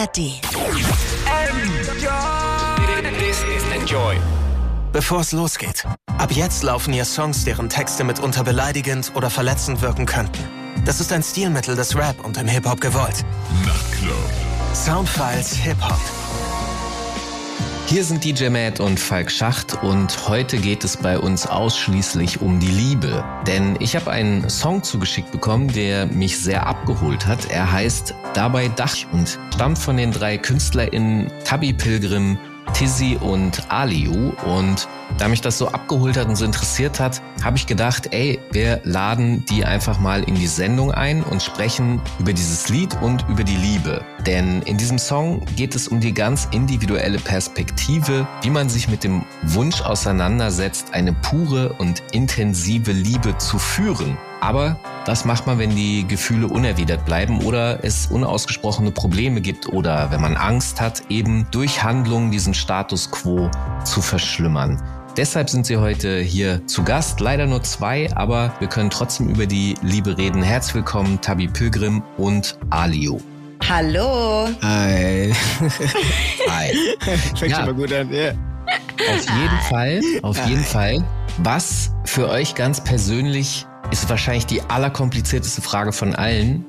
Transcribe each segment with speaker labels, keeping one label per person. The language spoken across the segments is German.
Speaker 1: ARD.
Speaker 2: Enjoy.
Speaker 3: Bevor es losgeht. Ab jetzt laufen hier Songs, deren Texte mitunter beleidigend oder verletzend wirken könnten. Das ist ein Stilmittel des Rap und im Hip-Hop gewollt.
Speaker 4: Nachtclub.
Speaker 3: Soundfiles Hip-Hop.
Speaker 5: Hier sind DJ Matt und Falk Schacht und heute geht es bei uns ausschließlich um die Liebe. Denn ich habe einen Song zugeschickt bekommen, der mich sehr abgeholt hat. Er heißt Dabei Dach und stammt von den drei KünstlerInnen Tabi Pilgrim, Tizzy und Aliu. Und da mich das so abgeholt hat und so interessiert hat, habe ich gedacht, ey, wir laden die einfach mal in die Sendung ein und sprechen über dieses Lied und über die Liebe. Denn in diesem Song geht es um die ganz individuelle Perspektive, wie man sich mit dem Wunsch auseinandersetzt, eine pure und intensive Liebe zu führen. Aber das macht man, wenn die Gefühle unerwidert bleiben oder es unausgesprochene Probleme gibt oder wenn man Angst hat, eben durch Handlungen diesen Status quo zu verschlimmern. Deshalb sind sie heute hier zu Gast. Leider nur zwei, aber wir können trotzdem über die Liebe reden. Herzlich willkommen, Tabi Pilgrim und Alio.
Speaker 6: Hallo.
Speaker 5: Hi. Hi.
Speaker 7: Fängt
Speaker 5: Ja.
Speaker 7: schon mal gut an, ja.
Speaker 5: Auf jeden Fall, auf jeden Fall. Was für euch ganz persönlich ist wahrscheinlich die allerkomplizierteste Frage von allen.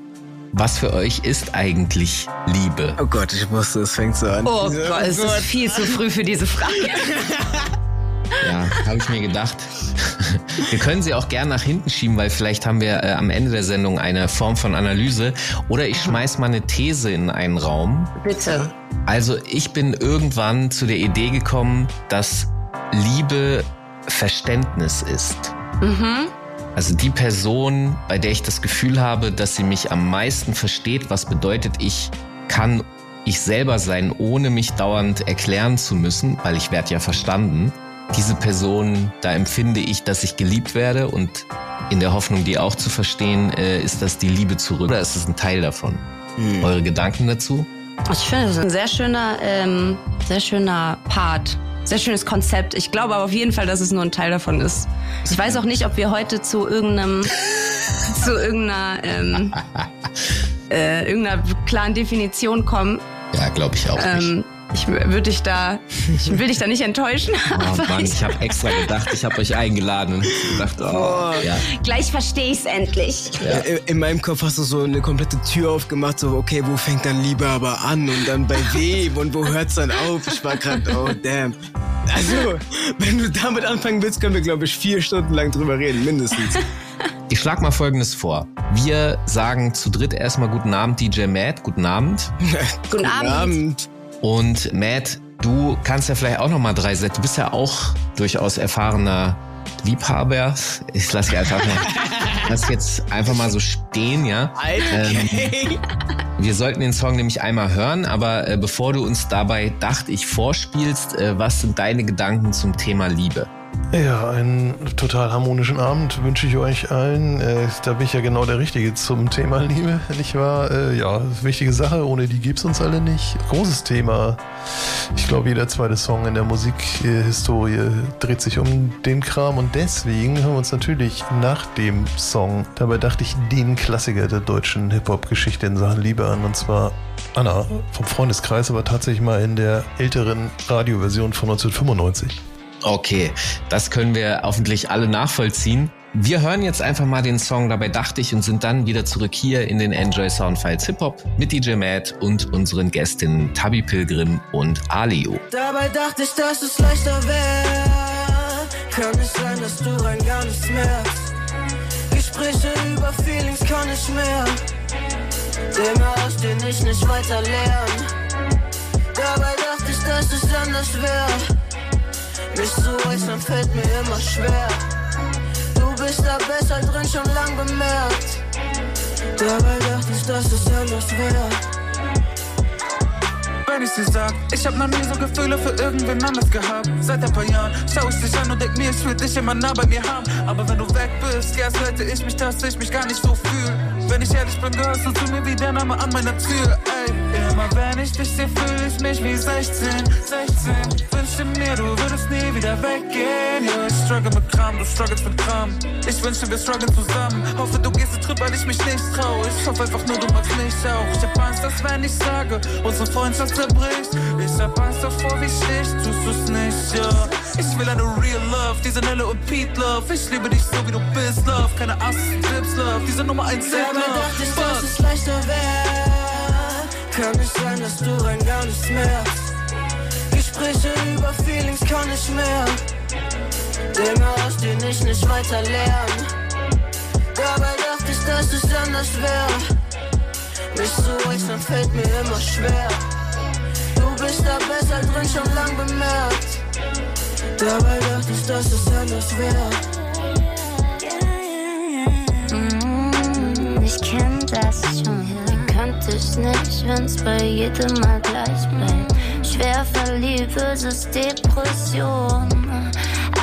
Speaker 5: Was für euch ist eigentlich Liebe?
Speaker 7: Oh Gott, ich wusste, es fängt so an.
Speaker 6: Oh Gott, es ist viel zu früh für diese Frage.
Speaker 5: Ja, habe ich mir gedacht. Wir können sie auch gern nach hinten schieben, weil vielleicht haben wir äh, am Ende der Sendung eine Form von Analyse. Oder ich schmeiß mal eine These in einen Raum.
Speaker 6: Bitte.
Speaker 5: Also ich bin irgendwann zu der Idee gekommen, dass Liebe Verständnis ist.
Speaker 6: Mhm.
Speaker 5: Also die Person, bei der ich das Gefühl habe, dass sie mich am meisten versteht, was bedeutet, ich kann ich selber sein, ohne mich dauernd erklären zu müssen, weil ich werde ja verstanden. Diese Person, da empfinde ich, dass ich geliebt werde und in der Hoffnung, die auch zu verstehen, äh, ist das die Liebe zurück oder ist es ein Teil davon? Eure Gedanken dazu?
Speaker 6: Ich finde, das ist ein sehr schöner, ähm, sehr schöner Part. Sehr schönes Konzept. Ich glaube aber auf jeden Fall, dass es nur ein Teil davon ist. Ich weiß auch nicht, ob wir heute zu irgendeinem, zu irgendeiner, ähm, äh, irgendeiner klaren Definition kommen.
Speaker 5: Ja, glaube ich auch nicht.
Speaker 6: Ich würde dich da, ich will dich da nicht enttäuschen.
Speaker 5: Oh
Speaker 6: aber
Speaker 5: Mann,
Speaker 6: ich,
Speaker 5: ich habe extra gedacht, ich habe euch eingeladen und gedacht, oh, ja.
Speaker 6: gleich verstehe ich es endlich.
Speaker 7: In, in meinem Kopf hast du so eine komplette Tür aufgemacht, so, okay, wo fängt dann Liebe aber an und dann bei wem und wo hört's dann auf? Ich war gerade, oh damn. Also, wenn du damit anfangen willst, können wir, glaube ich, vier Stunden lang drüber reden, mindestens.
Speaker 5: Ich schlag mal Folgendes vor. Wir sagen zu dritt erstmal guten Abend, DJ Matt, guten Abend.
Speaker 6: Guten Abend.
Speaker 5: Und Matt, du kannst ja vielleicht auch noch mal drei Sätze. Du bist ja auch durchaus erfahrener Liebhaber. Ich lasse dich einfach mal, lass jetzt einfach mal so stehen, ja.
Speaker 7: Okay.
Speaker 5: Wir sollten den Song nämlich einmal hören, aber äh, bevor du uns dabei, dachte ich, vorspielst, äh, was sind deine Gedanken zum Thema Liebe?
Speaker 8: Ja, einen total harmonischen Abend wünsche ich euch allen. Äh, da bin ich ja genau der Richtige zum Thema Liebe, nicht wahr? Äh, ja, wichtige Sache, ohne die gibt's uns alle nicht. Großes Thema. Ich glaube, jeder zweite Song in der Musikhistorie dreht sich um den Kram und deswegen hören wir uns natürlich nach dem Song, dabei dachte ich, den Klassiker der deutschen Hip-Hop-Geschichte in Sachen Liebe an und zwar Anna vom Freundeskreis, aber tatsächlich mal in der älteren Radioversion von 1995.
Speaker 5: Okay, das können wir hoffentlich alle nachvollziehen. Wir hören jetzt einfach mal den Song Dabei dachte ich und sind dann wieder zurück hier in den Enjoy Soundfiles Hip Hop mit DJ Matt und unseren Gästinnen Tabi Pilgrim und Alio.
Speaker 9: Dabei dachte ich, dass es leichter wäre. Kann es sein, dass du rein gar nichts merkst? Gespräche über Feelings kann ich mehr. Dinge, aus denen ich nicht weiter lerne. Dabei dachte ich, dass es anders wäre. Mich zu äußern fällt mir immer schwer. Du bist da besser drin, schon lang bemerkt. Dabei dachte ich, dass es anders wäre.
Speaker 10: wenn ich dir sag. Ich hab noch nie so Gefühle für irgendwen anders gehabt. Seit ein paar Jahren schau ich dich an und denk mir, ich will dich immer nah bei mir haben. Aber wenn du weg bist, ja, hätte ich mich, dass ich mich gar nicht so fühl. Wenn ich ehrlich bin, gehörst du zu mir wie der Name an meiner Tür, ey. Immer wenn ich dich sehe, fühle ich mich wie 16, 16. Wünschte mir, du würdest nie wieder weggehen. Ja, ich struggle mit Kram, du struggles mit Kram. Ich wünschte, wir strugglen zusammen. Hoffe, du gehst den Trip, weil ich mich nicht trau. Ich hoffe einfach nur, du magst mich auch. Ich hab Angst, dass wenn ich sage, unsere Freundschaft zerbricht. Ich hab Angst davor, wie stich, tust du's nicht, ja. Ich will eine Real Love, diese Nelle und Pete Love. Ich liebe dich so, wie du bist, Love. Keine Ass, Dips Love, diese Nummer 1 Set Love.
Speaker 9: dachte ich, dass es leichter wäre. Kann nicht sein, dass du rein gar nichts merkst. Gespräche über Feelings kann ich mehr. Dinge, aus denen ich nicht weiter lernen. Dabei dachte ich, dass es anders wäre. Mich zu wechseln fällt mir immer schwer. Du bist da besser drin, schon lang bemerkt. Dabei dachte ich, dass es anders wäre.
Speaker 1: Wie könnte ich nicht, wenn's bei jedem Mal gleich bleibt? Schwer verliebt versus Depression.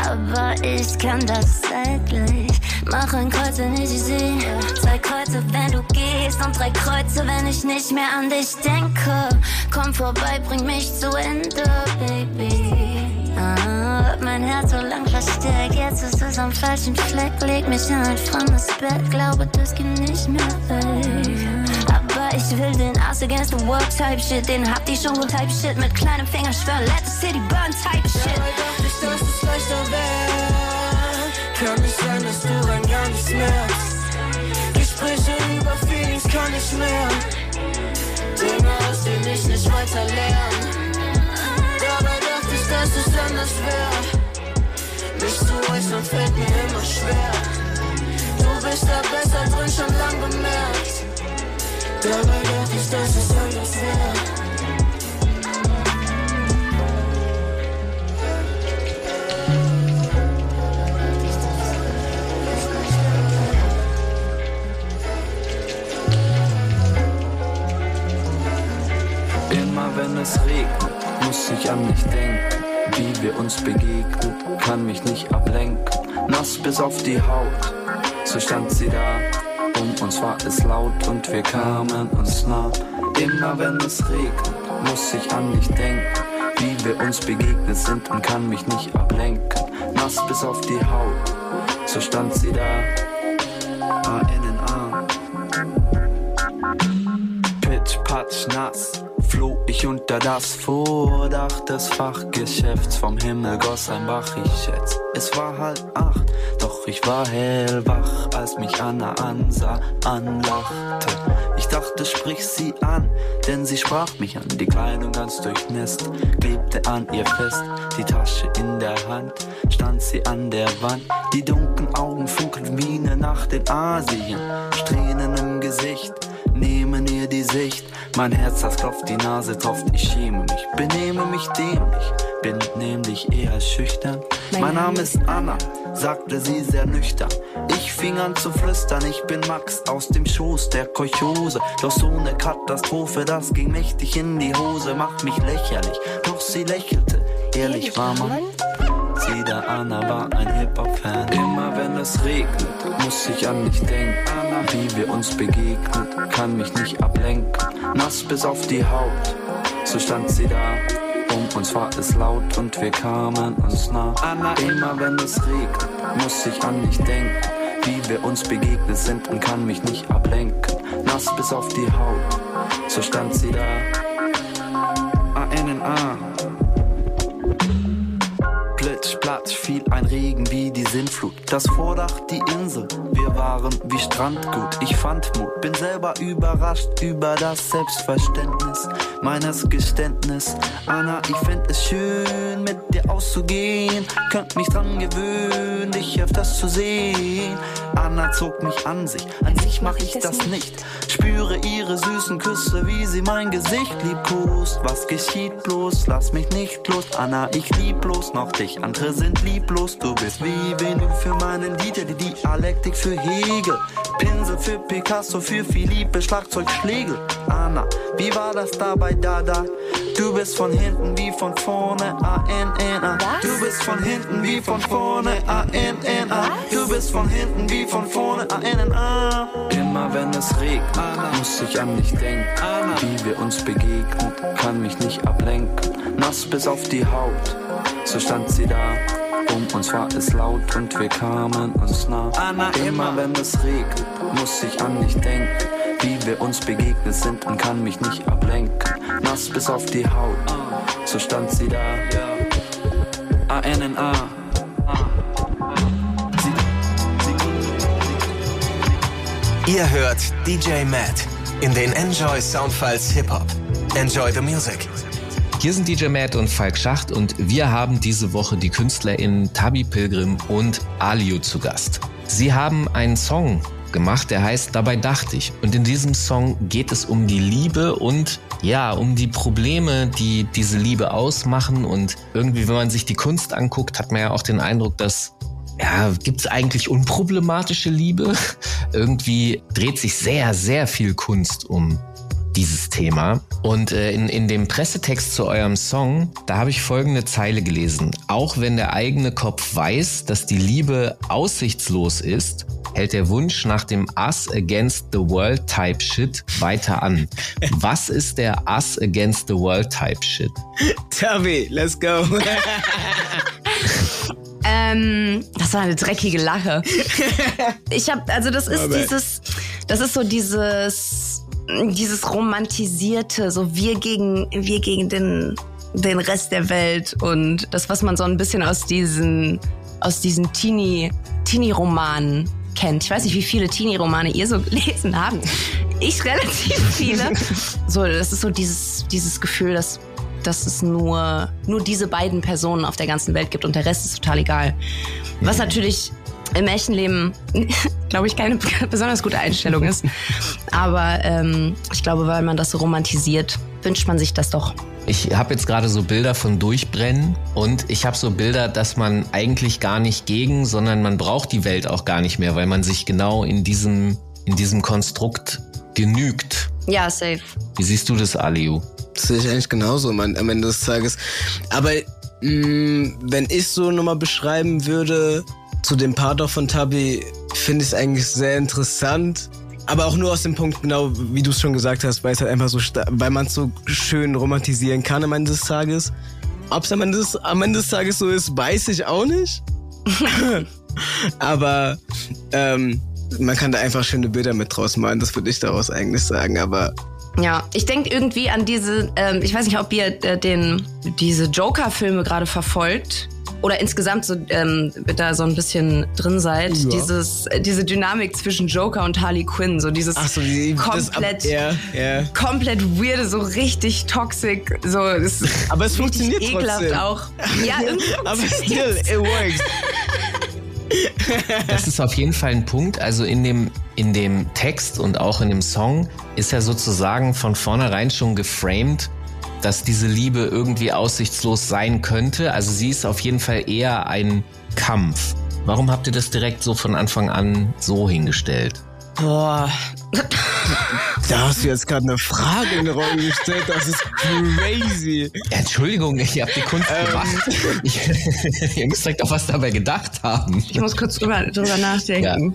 Speaker 1: Aber ich kann das zeitlich. Mach ein Kreuz, wenn ich dich. Zwei Kreuze, wenn du gehst. Und drei Kreuze, wenn ich nicht mehr an dich denke. Komm vorbei, bring mich zu Ende, Baby. Ah, mein Herz so lang versteckt. Jetzt ist es am falschen Fleck. Leg mich in ein fremdes Bett. Glaube, das geht nicht mehr weg. Ich will den Ass against the world Type Shit. Den habt ihr schon Type Shit. Mit kleinem Finger schwören, let the city burn Type Shit.
Speaker 9: Dachte ich, dass es leichter wäre. Kann nicht sein, dass du rein gar nichts merkst. Gespräche über Feelings kann ich mehr. Dinge, aus denen ich nicht weiter lerne. Dabei dachte ich, dass es anders wäre. Mich zu äußern fällt mir immer schwer. Du bist da besser drin, schon lang bemerkt. Dabei dachte ich, dass es anders wäre.
Speaker 4: Immer wenn es regnet, muss ich an dich denken. Wie wir uns begegnen, kann mich nicht ablenken. Nass bis auf die Haut, so stand sie da. Um uns war es laut und wir kamen uns nah. Immer wenn es regnet, muss ich an dich denken. Wie wir uns begegnet sind und kann mich nicht ablenken. Nass bis auf die Haut, so stand sie da. A-N-N-A. Pitch, patsch, nass floh ich unter das Vordach des Fachgeschäfts. Vom Himmel goss ein Bach, ich schätz, es war halb acht. Doch ich war hellwach, als mich Anna ansah, anlachte. Ich dachte, sprich sie an, denn sie sprach mich an. Die Kleidung ganz durchnässt, klebte an ihr fest. Die Tasche in der Hand, stand sie an der Wand. Die dunklen Augen funkeln wie eine Nacht in Asien. Strähnen im Gesicht, nehmen ihr die Sicht. Mein Herz, das klopft, die Nase tropft, ich schäme mich, benehme mich dämlich, bin nämlich eher schüchtern. Mein Name ist Anna, sagte sie sehr nüchtern. Ich fing an zu flüstern, ich bin Max aus dem Schoß der Kolchose. Doch so eine Katastrophe, das ging mächtig in die Hose, macht mich lächerlich. Doch sie lächelte, ehrlich war man. Sie, der Anna, war ein Hip-Hop-Fan. Immer wenn es regnet, muss ich an dich denken. Wie wir uns begegnen, kann mich nicht ablenken. Nass bis auf die Haut, so stand sie da. Um uns war es laut und wir kamen uns nah. Immer wenn es regnet, muss ich an dich denken. Wie wir uns begegnet sind und kann mich nicht ablenken. Nass bis auf die Haut, so stand sie da. Das Vordach, die Insel, wir waren wie Strandgut. Ich fand Mut, bin selber überrascht über das Selbstverständnis meines Geständnis. Anna, ich fänd es schön, mit dir auszugehen. Könnt mich dran gewöhnen, dich öfters zu sehen. Anna zog mich an sich, an sich mach ich das nicht. Spüre ihre süßen Küsse, wie sie mein Gesicht liebkost. Was geschieht bloß, lass mich nicht los. Anna, ich lieb bloß noch dich, andere sind lieblos. Du bist wie Venus für meinen Lieder, die Dialektik für Hegel. Pinsel für Picasso, für Philippe, Schlagzeugschlägel. Anna, wie war das dabei, Dada? Du bist von hinten wie von vorne, A-N-N-A. Du bist von hinten wie von vorne, A-N-N-A. Du bist von hinten wie von vorne, A-N-N-A. Immer wenn es regnet, muss ich an dich denken. Wie wir uns begegnen, kann mich nicht ablenken. Nass bis auf die Haut, so stand sie da. Um uns war es laut und wir kamen uns nah. Immer wenn es regnet, muss ich an dich denken. Wie wir uns begegnet sind und kann mich nicht ablenken. Nass bis auf die Haut, so stand sie da. A-N-N-A.
Speaker 3: Ihr hört DJ Matt in den Enjoy Soundfiles Hip Hop. Enjoy the music.
Speaker 5: Hier sind DJ Matt und Falk Schacht und wir haben diese Woche die KünstlerInnen Tabi Pilgrim und Aliu zu Gast. Sie haben einen Song gemacht, der heißt Dabei dachte ich. Und in diesem Song geht es um die Liebe und ja, um die Probleme, die diese Liebe ausmachen. Und irgendwie, wenn man sich die Kunst anguckt, hat man ja auch den Eindruck, dass ja, gibt es eigentlich unproblematische Liebe? Irgendwie dreht sich sehr, sehr viel Kunst um dieses Thema. Und äh, in, in dem Pressetext zu eurem Song, da habe ich folgende Zeile gelesen. Auch wenn der eigene Kopf weiß, dass die Liebe aussichtslos ist, hält der Wunsch nach dem Us Against the World Type Shit weiter an. Was ist der Us Against the World Type Shit?
Speaker 7: Tabi, let's go.
Speaker 6: Ähm, das war eine dreckige Lache. Ich habe, also das ist dieses, das ist so dieses, dieses romantisierte, so wir gegen, wir gegen den, den Rest der Welt und das, was man so ein bisschen aus diesen, aus diesen Teenie, Teenie-Romanen kennt. Ich weiß nicht, wie viele Teenie-Romane ihr so gelesen habt. Ich relativ viele. So, das ist so dieses, dieses Gefühl, dass dass es nur, nur diese beiden Personen auf der ganzen Welt gibt und der Rest ist total egal. Was natürlich im echten Leben, glaube ich, keine besonders gute Einstellung ist. Aber ähm, ich glaube, weil man das so romantisiert, wünscht man sich das doch.
Speaker 5: Ich habe jetzt gerade so Bilder von Durchbrennen und ich habe so Bilder, dass man eigentlich gar nicht gegen, sondern man braucht die Welt auch gar nicht mehr, weil man sich genau in diesem, in diesem Konstrukt genügt.
Speaker 6: Ja, safe.
Speaker 5: Wie siehst du das, Aliu?
Speaker 7: Das sehe ich eigentlich genauso man, am Ende des Tages. Aber mh, wenn ich so nochmal beschreiben würde, zu dem auch von Tabi, finde ich es eigentlich sehr interessant. Aber auch nur aus dem Punkt, genau wie du es schon gesagt hast, weil es halt einfach so, weil man es so schön romantisieren kann am Ende des Tages. Ob es am, Ende des- am Ende des Tages so ist, weiß ich auch nicht. Aber ähm, man kann da einfach schöne Bilder mit draus malen, das würde ich daraus eigentlich sagen. Aber
Speaker 6: Ja, ich denke irgendwie an diese, ähm, ich weiß nicht, ob ihr äh, den, diese Joker-Filme gerade verfolgt oder insgesamt so ähm, da so ein bisschen drin seid.
Speaker 7: Ja.
Speaker 6: Dieses, diese Dynamik zwischen Joker und Harley Quinn, so dieses
Speaker 7: so, die,
Speaker 6: komplett,
Speaker 7: Das, ab, ja, ja.
Speaker 6: komplett weirde, so richtig toxic, so das ist
Speaker 7: Aber es funktioniert
Speaker 6: ekelhaft
Speaker 7: trotzdem.
Speaker 6: auch. Ja, irgendwie
Speaker 7: Aber still, it works.
Speaker 5: Das ist auf jeden Fall ein Punkt. Also in dem, in dem Text und auch in dem Song ist ja sozusagen von vornherein schon geframed, dass diese Liebe irgendwie aussichtslos sein könnte. Also sie ist auf jeden Fall eher ein Kampf. Warum habt ihr das direkt so von Anfang an so hingestellt?
Speaker 6: Boah.
Speaker 7: Da hast du jetzt gerade eine Frage in den Raum gestellt, das ist crazy.
Speaker 5: Entschuldigung, ich habe die Kunst
Speaker 7: Ähm.
Speaker 5: gemacht. Ich, ihr müsst euch doch was dabei gedacht haben.
Speaker 6: Ich muss kurz drüber, drüber nachdenken.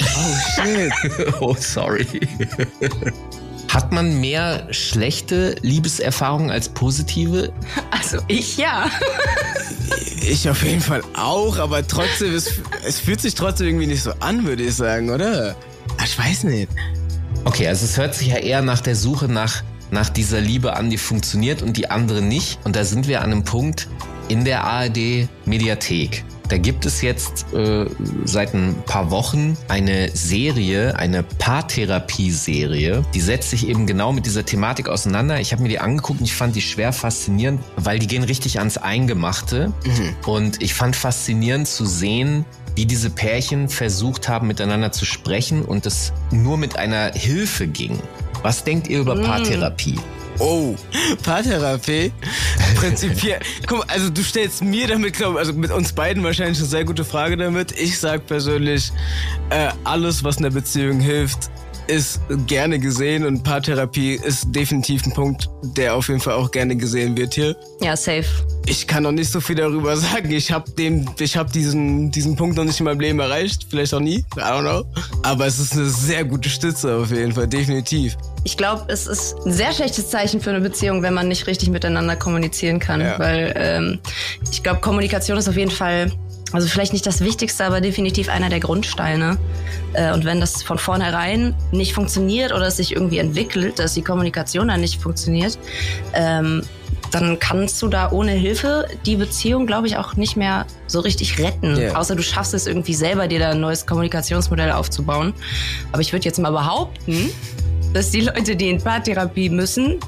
Speaker 7: Oh shit.
Speaker 5: Oh, sorry. Hat man mehr schlechte Liebeserfahrungen als positive?
Speaker 6: Also ich ja.
Speaker 7: Ich auf jeden Fall auch, aber trotzdem, es, es fühlt sich trotzdem irgendwie nicht so an, würde ich sagen, oder? Ah, Ich weiß nicht.
Speaker 5: Okay, also es hört sich ja eher nach der Suche nach, nach dieser Liebe an, die funktioniert und die andere nicht. Und da sind wir an einem Punkt in der ARD Mediathek. Da gibt es jetzt äh, seit ein paar Wochen eine Serie, eine Paartherapie-Serie, die setzt sich eben genau mit dieser Thematik auseinander. Ich habe mir die angeguckt und ich fand die schwer faszinierend, weil die gehen richtig ans Eingemachte. Und ich fand faszinierend zu sehen, wie diese Pärchen versucht haben, miteinander zu sprechen und es nur mit einer Hilfe ging. Was denkt ihr über Paartherapie?
Speaker 7: Oh, Paartherapie? Prinzipiell. Guck mal, also du stellst mir damit, glaub, also mit uns beiden wahrscheinlich eine sehr gute Frage damit. Ich sag persönlich, äh, alles, was in der Beziehung hilft, ist gerne gesehen und Paartherapie ist definitiv ein Punkt, der auf jeden Fall auch gerne gesehen wird hier.
Speaker 6: Ja, safe.
Speaker 7: Ich kann noch nicht so viel darüber sagen. Ich habe den, ich habe diesen, diesen Punkt noch nicht in meinem Leben erreicht. Vielleicht auch nie. I don't know. Aber es ist eine sehr gute Stütze auf jeden Fall. Definitiv.
Speaker 6: Ich glaube, es ist ein sehr schlechtes Zeichen für eine Beziehung, wenn man nicht richtig miteinander kommunizieren kann.
Speaker 7: Ja.
Speaker 6: Weil ähm, ich glaube, Kommunikation ist auf jeden Fall, also vielleicht nicht das Wichtigste, aber definitiv einer der Grundsteine. Äh, und wenn das von vornherein nicht funktioniert oder es sich irgendwie entwickelt, dass die Kommunikation dann nicht funktioniert, ähm, dann kannst du da ohne Hilfe die Beziehung, glaube ich, auch nicht mehr so richtig retten.
Speaker 7: Ja.
Speaker 6: Außer du schaffst es irgendwie selber, dir da ein neues Kommunikationsmodell aufzubauen. Aber ich würde jetzt mal behaupten, dass die Leute, die in Paartherapie müssen,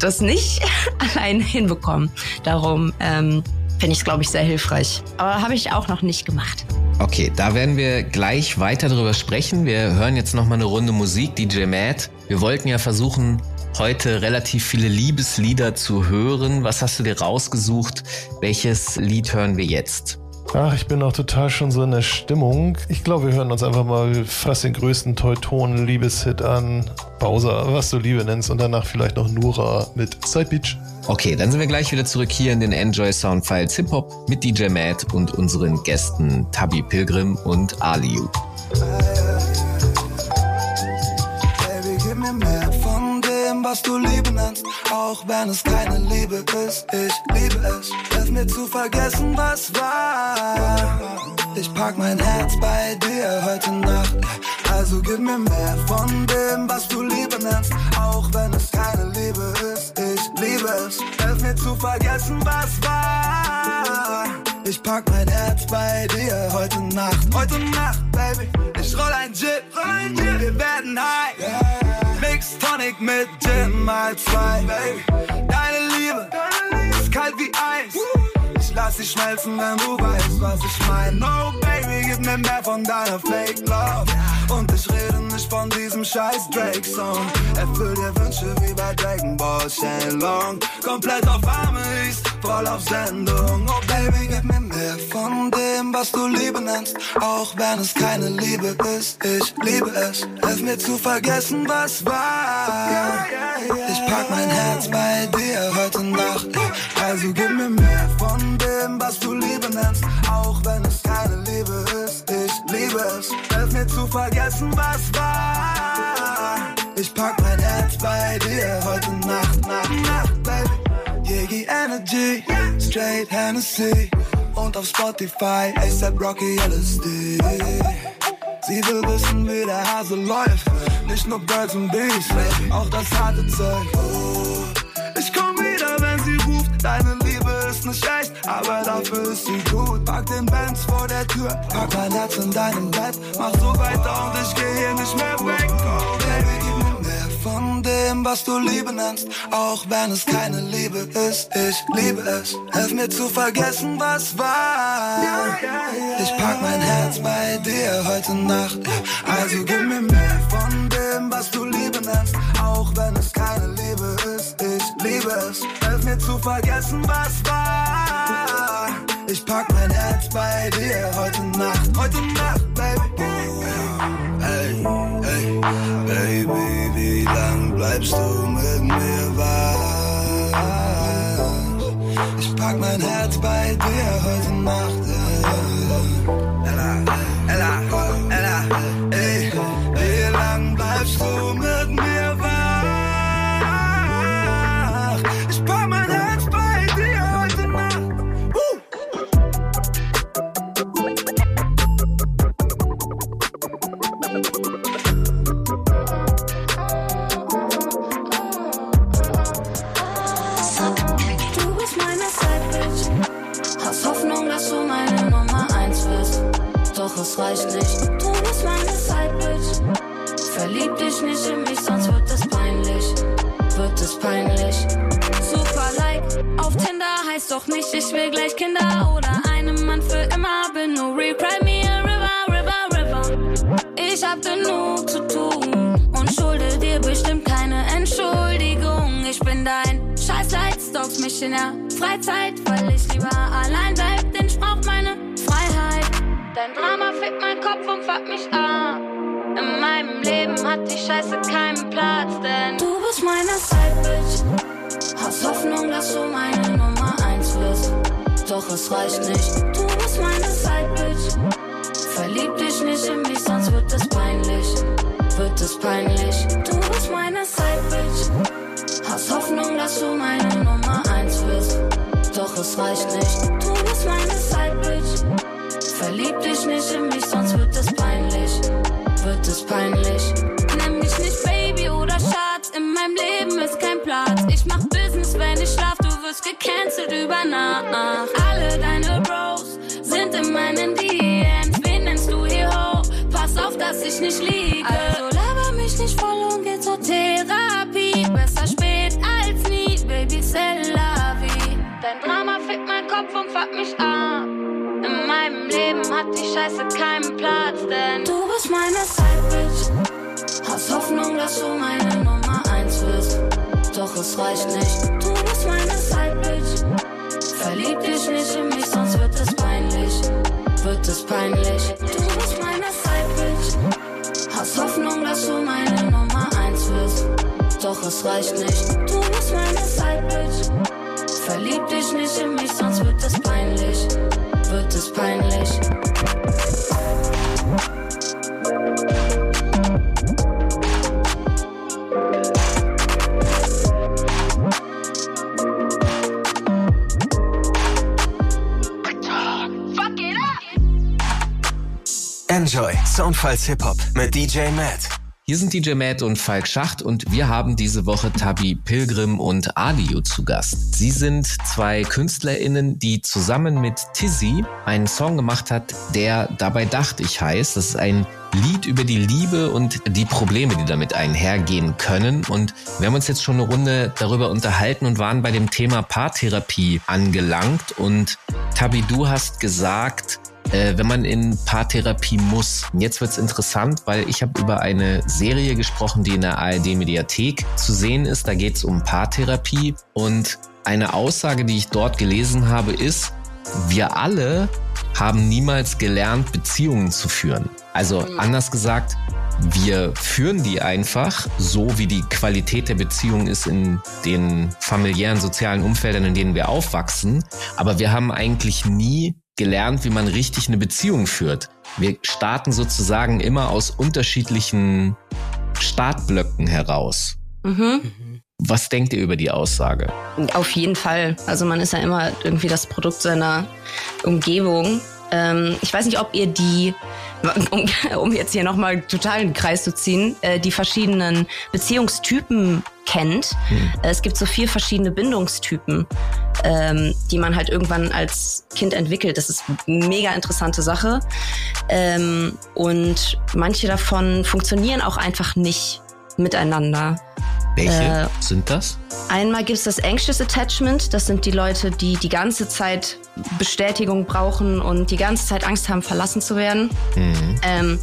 Speaker 6: das nicht allein hinbekommen. Darum ähm, finde ich es, glaube ich, sehr hilfreich. Aber habe ich auch noch nicht gemacht.
Speaker 5: Okay, da werden wir gleich weiter drüber sprechen. Wir hören jetzt noch mal eine Runde Musik, DJ Matt. Wir wollten ja versuchen, heute relativ viele Liebeslieder zu hören. Was hast du dir rausgesucht? Welches Lied hören wir jetzt?
Speaker 8: Ach, ich bin auch total schon so in der Stimmung. Ich glaube, wir hören uns einfach mal fast den größten Teutonen-Liebeshit an. Bowser, was du Liebe nennst. Und danach vielleicht noch Nura mit Side Beach.
Speaker 5: Okay, dann sind wir gleich wieder zurück hier in den Enjoy Sound Files Hip Hop mit DJ Matt und unseren Gästen Tabi Pilgrim und Aliu.
Speaker 11: Baby, gib mir mehr von dem, was du Liebe nennst, auch wenn es keine Liebe ist. Ich liebe es, hilf mir zu vergessen, was war. Ich pack mein Herz bei dir heute Nacht. Also gib mir mehr von dem, was du Liebe nennst, auch wenn es keine Liebe ist. Ich liebe es, hilf mir zu vergessen, was war. Ich pack mein Herz bei dir heute Nacht. Heute Nacht, Baby. Ich roll ein Jit, wir werden high. Mix Tonic mit Gin mal zwei, Baby. Deine Liebe ist kalt wie Eis. Lass dich schmelzen, wenn du weißt, was ich mein. No, Baby, gib mir mehr von deiner Fake Love. Und ich rede nicht von diesem scheiß Drake-Song. Erfüll dir Wünsche wie bei Dragon Ball Shenlong. Komplett auf Amis, voll auf Sendung. Oh, Baby, gib mir mehr von dem, was du Liebe nennst. Auch wenn es keine Liebe ist, ich liebe es. Hilf mir zu vergessen, was war. Ich pack mein Herz bei dir heute Nacht. Also gib mir mehr von dem, was du Liebe nennst. Auch wenn es keine Liebe ist, ich liebe es. Hilf mir zu vergessen, was war. Ich pack mein Herz bei dir heute Nacht, Nacht, Nacht, Baby. Yegi Energy, Straight Hennessy und auf Spotify ASAP Rocky LSD. Sie will wissen, wie der Hase läuft. Nicht nur Birds und Bees, auch das harte Zeug. Ich komm wieder, ist nicht echt, aber dafür ist sie gut. Pack den Benz vor der Tür, pack mein Herz in deinem Bett. Mach so weiter und ich geh hier nicht mehr weg. Oh, Baby, gib von dem, was du Liebe nennst. Auch wenn es keine Liebe ist, ich liebe es. Hilf mir zu vergessen, was war. Ich pack mein Herz bei dir heute Nacht. Also gib mir mehr von dem, was du Liebe nennst. Auch wenn es keine Liebe ist, ich liebe es. Hilf mir zu vergessen, was war. Ich pack mein Herz bei dir heute Nacht. Heute Nacht, Baby. Hey, hey, Baby, bleibst du mit mir wach? Ich pack mein Herz bei dir heute Nacht.
Speaker 9: Reicht nicht. Du bist meine Side-Bitch. Verlieb dich nicht in mich, sonst wird es peinlich. Wird es peinlich. Super like auf Tinder heißt doch nicht, ich will gleich Kinder oder einen Mann für immer. Bin nur real, cry me a river, river, river. Ich hab genug zu tun und schulde dir bestimmt keine Entschuldigung. Ich bin stalkst mich in der Freizeit, weil ich lieber allein bleib, denn ich brauch Freiheit. Dein Drama fickt mein Kopf und fuckt mich ab. In meinem Leben hat die Scheiße keinen Platz, denn du bist meine Side-Bitch. Hast Hoffnung, dass du meine Nummer eins wirst. Doch es reicht nicht, du bist meine Side-Bitch. Verlieb dich nicht in mich, sonst wird es peinlich. Wird es peinlich, du bist meine Side-Bitch. Hast Hoffnung, dass du meine Nummer eins wirst. Doch es reicht nicht, du bist meine Side-Bitch. Verlieb dich nicht in mich, sonst wird es peinlich. Wird es peinlich. Nenn mich nicht Baby oder Schatz, in meinem Leben ist kein Platz. Ich mach Business, wenn ich schlaf, du wirst gecancelt über Nacht. Alle deine Bros sind in meinen DMs. Wen nennst du hier hoch? Pass auf, dass ich nicht liege. Also laber mich nicht voll und geh zur Therapie. Besser spät als nie, Baby, c'est la vie. Dein Drama fickt mein Kopf und fuckt mich ab. Hat die Scheiße keinen Platz, denn du bist meine Side-Bitch. Hast Hoffnung, dass du meine Nummer eins wirst. Doch es reicht nicht, du bist meine Side-Bitch. Verlieb dich nicht in mich, sonst wird es peinlich. Wird es peinlich, du bist meine Side-Bitch. Hast Hoffnung, dass du meine Nummer eins wirst. Doch es reicht nicht, du bist meine Side-Bitch. Verlieb dich nicht in mich, sonst wird es peinlich. Wird es peinlich.
Speaker 3: Enjoy Soundfiles Hip-Hop mit DJ Matt.
Speaker 5: Hier sind DJ Matt und Falk Schacht und wir haben diese Woche Tabi Pilgrim und Adio zu Gast. Sie sind zwei KünstlerInnen, die zusammen mit Tizzy einen Song gemacht hat, der Dabei dachte ich heißt. Das ist ein Lied über die Liebe und die Probleme, die damit einhergehen können. Und wir haben uns jetzt schon eine Runde darüber unterhalten und waren bei dem Thema Paartherapie angelangt. Und Tabi, du hast gesagt, äh, wenn man in Paartherapie muss. Und jetzt wird's interessant, weil ich habe über eine Serie gesprochen, die in der ARD-Mediathek zu sehen ist. Da geht's um Paartherapie. Und eine Aussage, die ich dort gelesen habe, ist, wir alle haben niemals gelernt, Beziehungen zu führen. Also anders gesagt, wir führen die einfach so, wie die Qualität der Beziehung ist in den familiären, sozialen Umfeldern, in denen wir aufwachsen. Aber wir haben eigentlich nie gelernt, wie man richtig eine Beziehung führt. Wir starten sozusagen immer aus unterschiedlichen Startblöcken heraus.
Speaker 6: Mhm.
Speaker 5: Was denkt ihr über die Aussage?
Speaker 6: Auf jeden Fall. Also man ist ja immer irgendwie das Produkt seiner Umgebung. Ähm, ich weiß nicht, ob ihr die, um, um jetzt hier nochmal total einen Kreis zu ziehen, äh, die verschiedenen Beziehungstypen kennt. Äh, Es gibt so vier verschiedene Bindungstypen, ähm, die man halt irgendwann als Kind entwickelt. Das ist eine mega interessante Sache. Ähm, und manche davon funktionieren auch einfach nicht miteinander.
Speaker 5: Welche
Speaker 6: Äh,
Speaker 5: sind das?
Speaker 6: Einmal gibt es das Anxious Attachment. Das sind die Leute, die die ganze Zeit Bestätigung brauchen und die ganze Zeit Angst haben, verlassen zu werden. Ähm,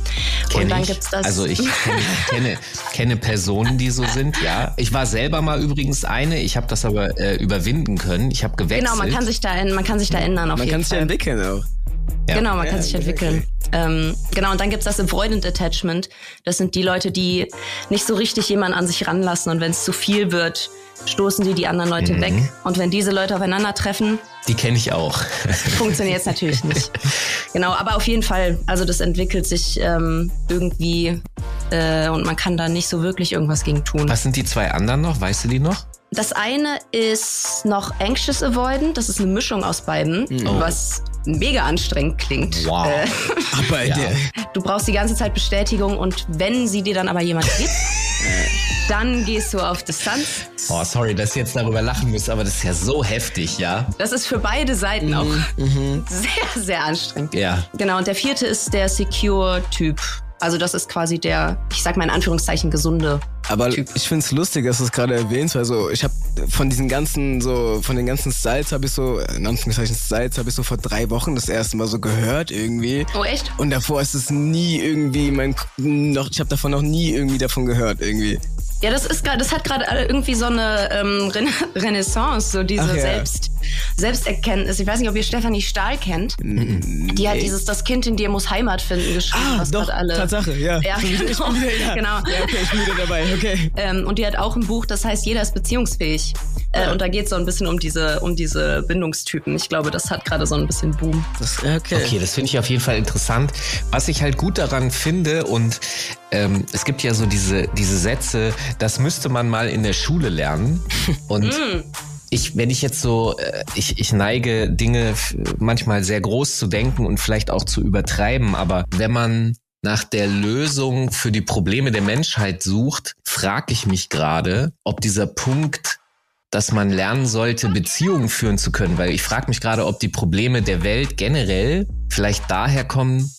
Speaker 5: Kenn
Speaker 6: und dann
Speaker 5: ich.
Speaker 6: gibt's das.
Speaker 5: Also ich kenne, kenne, kenne Personen, die so sind, ja. Ich war selber mal übrigens eine, ich habe das aber äh, überwinden können. Ich habe gewechselt.
Speaker 6: genau, man kann sich da, man kann sich da ändern auf
Speaker 7: Man
Speaker 6: jeden
Speaker 7: kann sich
Speaker 6: Fall.
Speaker 7: entwickeln auch.
Speaker 5: Ja.
Speaker 6: Genau, man
Speaker 7: Ja,
Speaker 6: kann sich
Speaker 7: okay.
Speaker 6: entwickeln. Ähm, genau, und dann gibt's das Avoidant Attachment. Das sind die Leute, die nicht so richtig jemanden an sich ranlassen und wenn es zu viel wird, stoßen die die anderen Leute
Speaker 5: Mhm.
Speaker 6: weg. Und wenn diese Leute aufeinandertreffen,
Speaker 5: Die kenne ich auch.
Speaker 6: funktioniert es natürlich nicht. Genau, aber auf jeden Fall, also das entwickelt sich ähm, irgendwie äh, und man kann da nicht so wirklich irgendwas gegen tun.
Speaker 5: Was sind die zwei anderen noch? Weißt du die noch?
Speaker 6: Das eine ist noch Anxious Avoidant, das ist eine Mischung aus beiden,
Speaker 5: Oh.
Speaker 6: was mega anstrengend klingt.
Speaker 5: Wow.
Speaker 6: Äh,
Speaker 7: Aber
Speaker 5: Ja.
Speaker 6: du brauchst die ganze Zeit Bestätigung und wenn sie dir dann aber jemand gibt, dann gehst du auf Distanz.
Speaker 5: Oh, sorry, dass ich jetzt darüber lachen muss, aber das ist ja so heftig, ja?
Speaker 6: Das ist für beide Seiten auch
Speaker 5: Mhm.
Speaker 6: sehr, sehr anstrengend.
Speaker 5: Ja.
Speaker 6: Genau, und der vierte ist der Secure-Typ. Also das ist quasi der, ich sag mal in Anführungszeichen, gesunde.
Speaker 7: aber
Speaker 6: Typ.
Speaker 7: ich find's lustig, dass du es gerade erwähnst, weil so, ich habe von diesen ganzen, so, von den ganzen Styles habe ich so, in Anführungszeichen Styles habe ich so vor drei Wochen das erste Mal so gehört irgendwie.
Speaker 6: Oh, echt?
Speaker 7: Und davor ist es nie irgendwie mein, noch, ich habe davon noch nie irgendwie davon gehört irgendwie.
Speaker 6: Ja, das ist gerade, das hat gerade irgendwie so eine ähm, Rena Renaissance, so diese
Speaker 7: Ach ja.
Speaker 6: Selbst, Selbsterkenntnis. Ich weiß nicht, ob ihr Stefanie Stahl kennt. Die hat dieses Das Kind in dir muss Heimat finden geschrieben.
Speaker 7: Ah,
Speaker 6: was
Speaker 7: doch,
Speaker 6: alle.
Speaker 7: Tatsache, ja.
Speaker 6: Ja,
Speaker 7: Ich bin
Speaker 6: genau.
Speaker 7: wieder, ja.
Speaker 6: genau.
Speaker 7: Ja, okay, ich bin wieder dabei, okay.
Speaker 6: Ähm, und die hat auch ein Buch, das heißt Jeder ist beziehungsfähig. Äh, und da geht es so ein bisschen um diese, um diese Bindungstypen. Ich glaube, das hat gerade so ein bisschen Boom.
Speaker 7: Das, okay.
Speaker 5: Okay, das finde ich auf jeden Fall interessant. Was ich halt gut daran finde und ähm, es gibt ja so diese, diese Sätze, das müsste man mal in der Schule lernen. Und ich, wenn ich jetzt so, äh, ich, ich neige Dinge manchmal sehr groß zu denken und vielleicht auch zu übertreiben, aber wenn man nach der Lösung für die Probleme der Menschheit sucht, frage ich mich gerade, ob dieser Punkt dass man lernen sollte, Beziehungen führen zu können, weil ich frage mich gerade, ob die Probleme der Welt generell vielleicht daher kommen,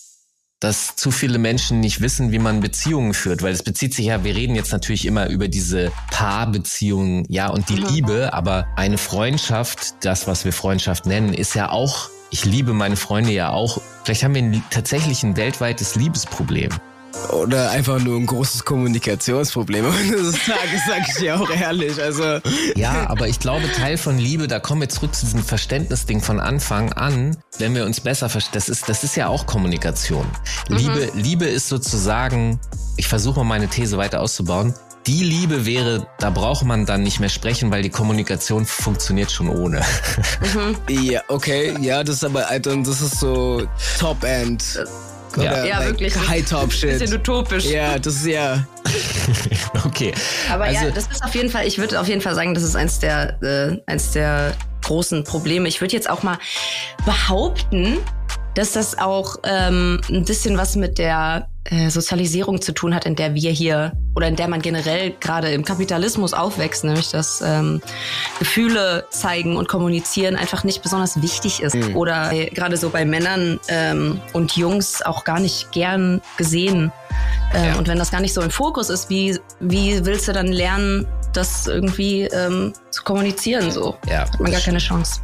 Speaker 5: dass zu viele Menschen nicht wissen, wie man Beziehungen führt, weil es bezieht sich ja, wir reden jetzt natürlich immer über diese Paarbeziehungen, ja, und die Liebe, aber eine Freundschaft, das, was wir Freundschaft nennen, ist ja auch, ich liebe meine Freunde ja auch, vielleicht haben wir tatsächlich ein weltweites Liebesproblem.
Speaker 7: Oder einfach nur ein großes Kommunikationsproblem. Am Ende des Tages sage ich dir auch ehrlich. Also,
Speaker 5: Ja, aber ich glaube, Teil von Liebe, da kommen wir zurück zu diesem Verständnisding von Anfang an, wenn wir uns besser verstehen. Das ist, das ist ja auch Kommunikation. Liebe, Liebe ist sozusagen, ich versuche mal meine These weiter auszubauen. Die Liebe wäre, da braucht man dann nicht mehr sprechen, weil die Kommunikation funktioniert schon ohne.
Speaker 7: ja, okay, ja, das ist aber, Alter, das ist so Top-End.
Speaker 6: Ja,
Speaker 7: like
Speaker 6: wirklich.
Speaker 7: High-Top-Shit.
Speaker 6: Bisschen utopisch.
Speaker 7: Ja, das ist ja.
Speaker 5: okay.
Speaker 6: Aber
Speaker 5: also,
Speaker 6: ja, das ist auf jeden Fall, ich würde auf jeden Fall sagen, das ist eins der, äh, eins der großen Probleme. Ich würde jetzt auch mal behaupten, dass das auch ähm, ein bisschen was mit der Sozialisierung zu tun hat, in der wir hier oder in der man generell gerade im Kapitalismus aufwächst, nämlich dass ähm, Gefühle zeigen und kommunizieren einfach nicht besonders wichtig ist oder äh, gerade so bei Männern ähm, und Jungs auch gar nicht gern gesehen. Äh,
Speaker 5: Ja.
Speaker 6: Und wenn das gar nicht so im Fokus ist, wie, wie willst du dann lernen, das irgendwie ähm, zu kommunizieren? So
Speaker 5: ja.
Speaker 6: hat man gar keine Chance.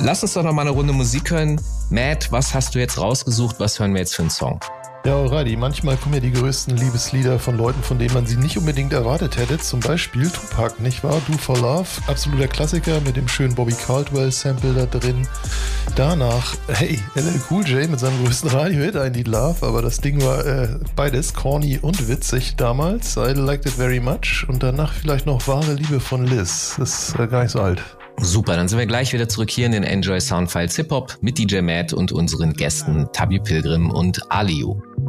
Speaker 5: Lass uns doch noch mal eine Runde Musik hören. Matt, was hast du jetzt rausgesucht? Was hören wir jetzt für einen Song?
Speaker 8: Ja, Alrighty, manchmal kommen ja die größten Liebeslieder von Leuten, von denen man sie nicht unbedingt erwartet hätte. Zum Beispiel Tupac, nicht wahr? Do for Love, absoluter Klassiker mit dem schönen Bobby Caldwell-Sample da drin. Danach, hey, LL Cool J mit seinem größten Radio-Hit, I Need Love, aber das Ding war äh, beides corny und witzig damals. I liked it very much. Und danach vielleicht noch Wahre Liebe von Liz. Das ist äh, gar nicht so alt.
Speaker 5: Super, dann sind wir gleich wieder zurück hier in den Enjoy Soundfiles Hip Hop mit DJ Matt und unseren Gästen Tabi Pilgrim und Aliu.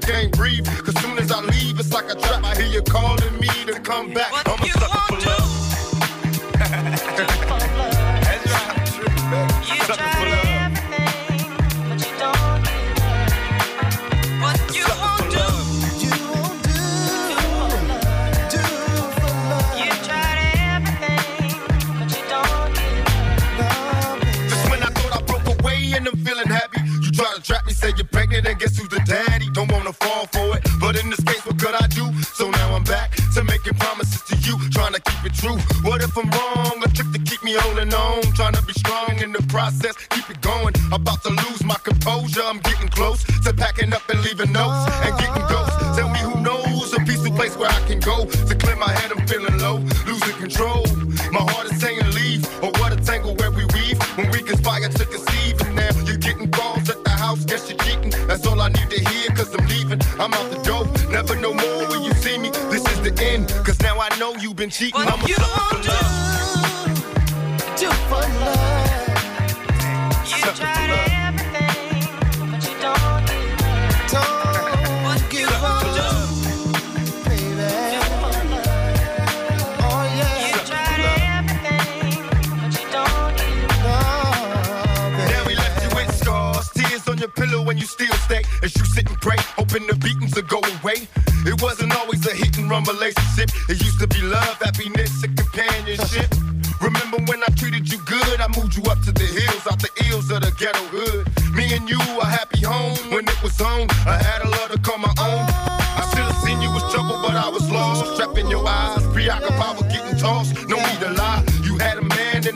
Speaker 12: I can't breathe. Cause soon as I leave, it's like a trap. I hear you calling me to come back. I'm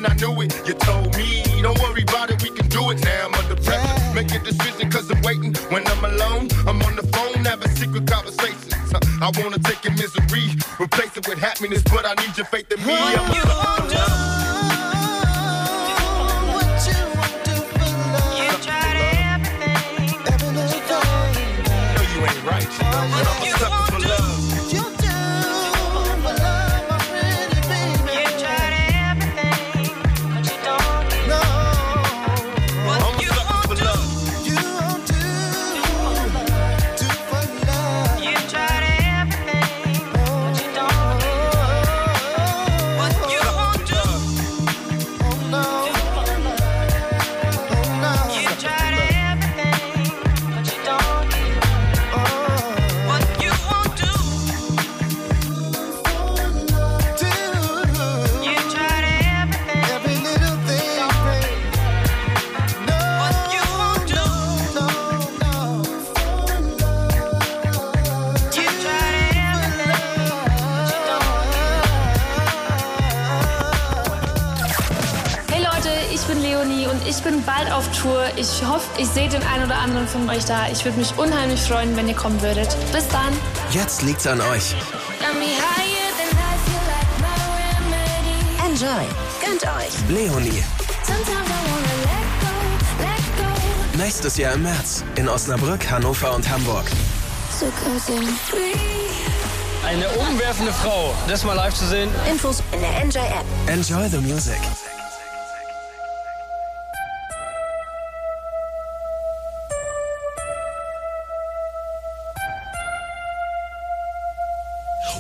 Speaker 12: and I knew it. You told me, don't worry about it, we can do it. Now I'm under pressure. Make a decision cause I'm waiting. When I'm alone, I'm on the phone having secret conversations. I wanna take your misery, replace it with happiness, but I need your faith in me.
Speaker 13: Von euch da. Ich würde mich unheimlich freuen, wenn ihr kommen würdet. Bis dann.
Speaker 3: Jetzt liegt's an euch.
Speaker 1: Enjoy. Gönnt euch.
Speaker 3: Leonie. Nächstes Jahr im März in Osnabrück, Hannover und Hamburg.
Speaker 14: Eine umwerfende Frau, das mal live zu sehen.
Speaker 1: Infos in der Enjoy App.
Speaker 3: Enjoy the music.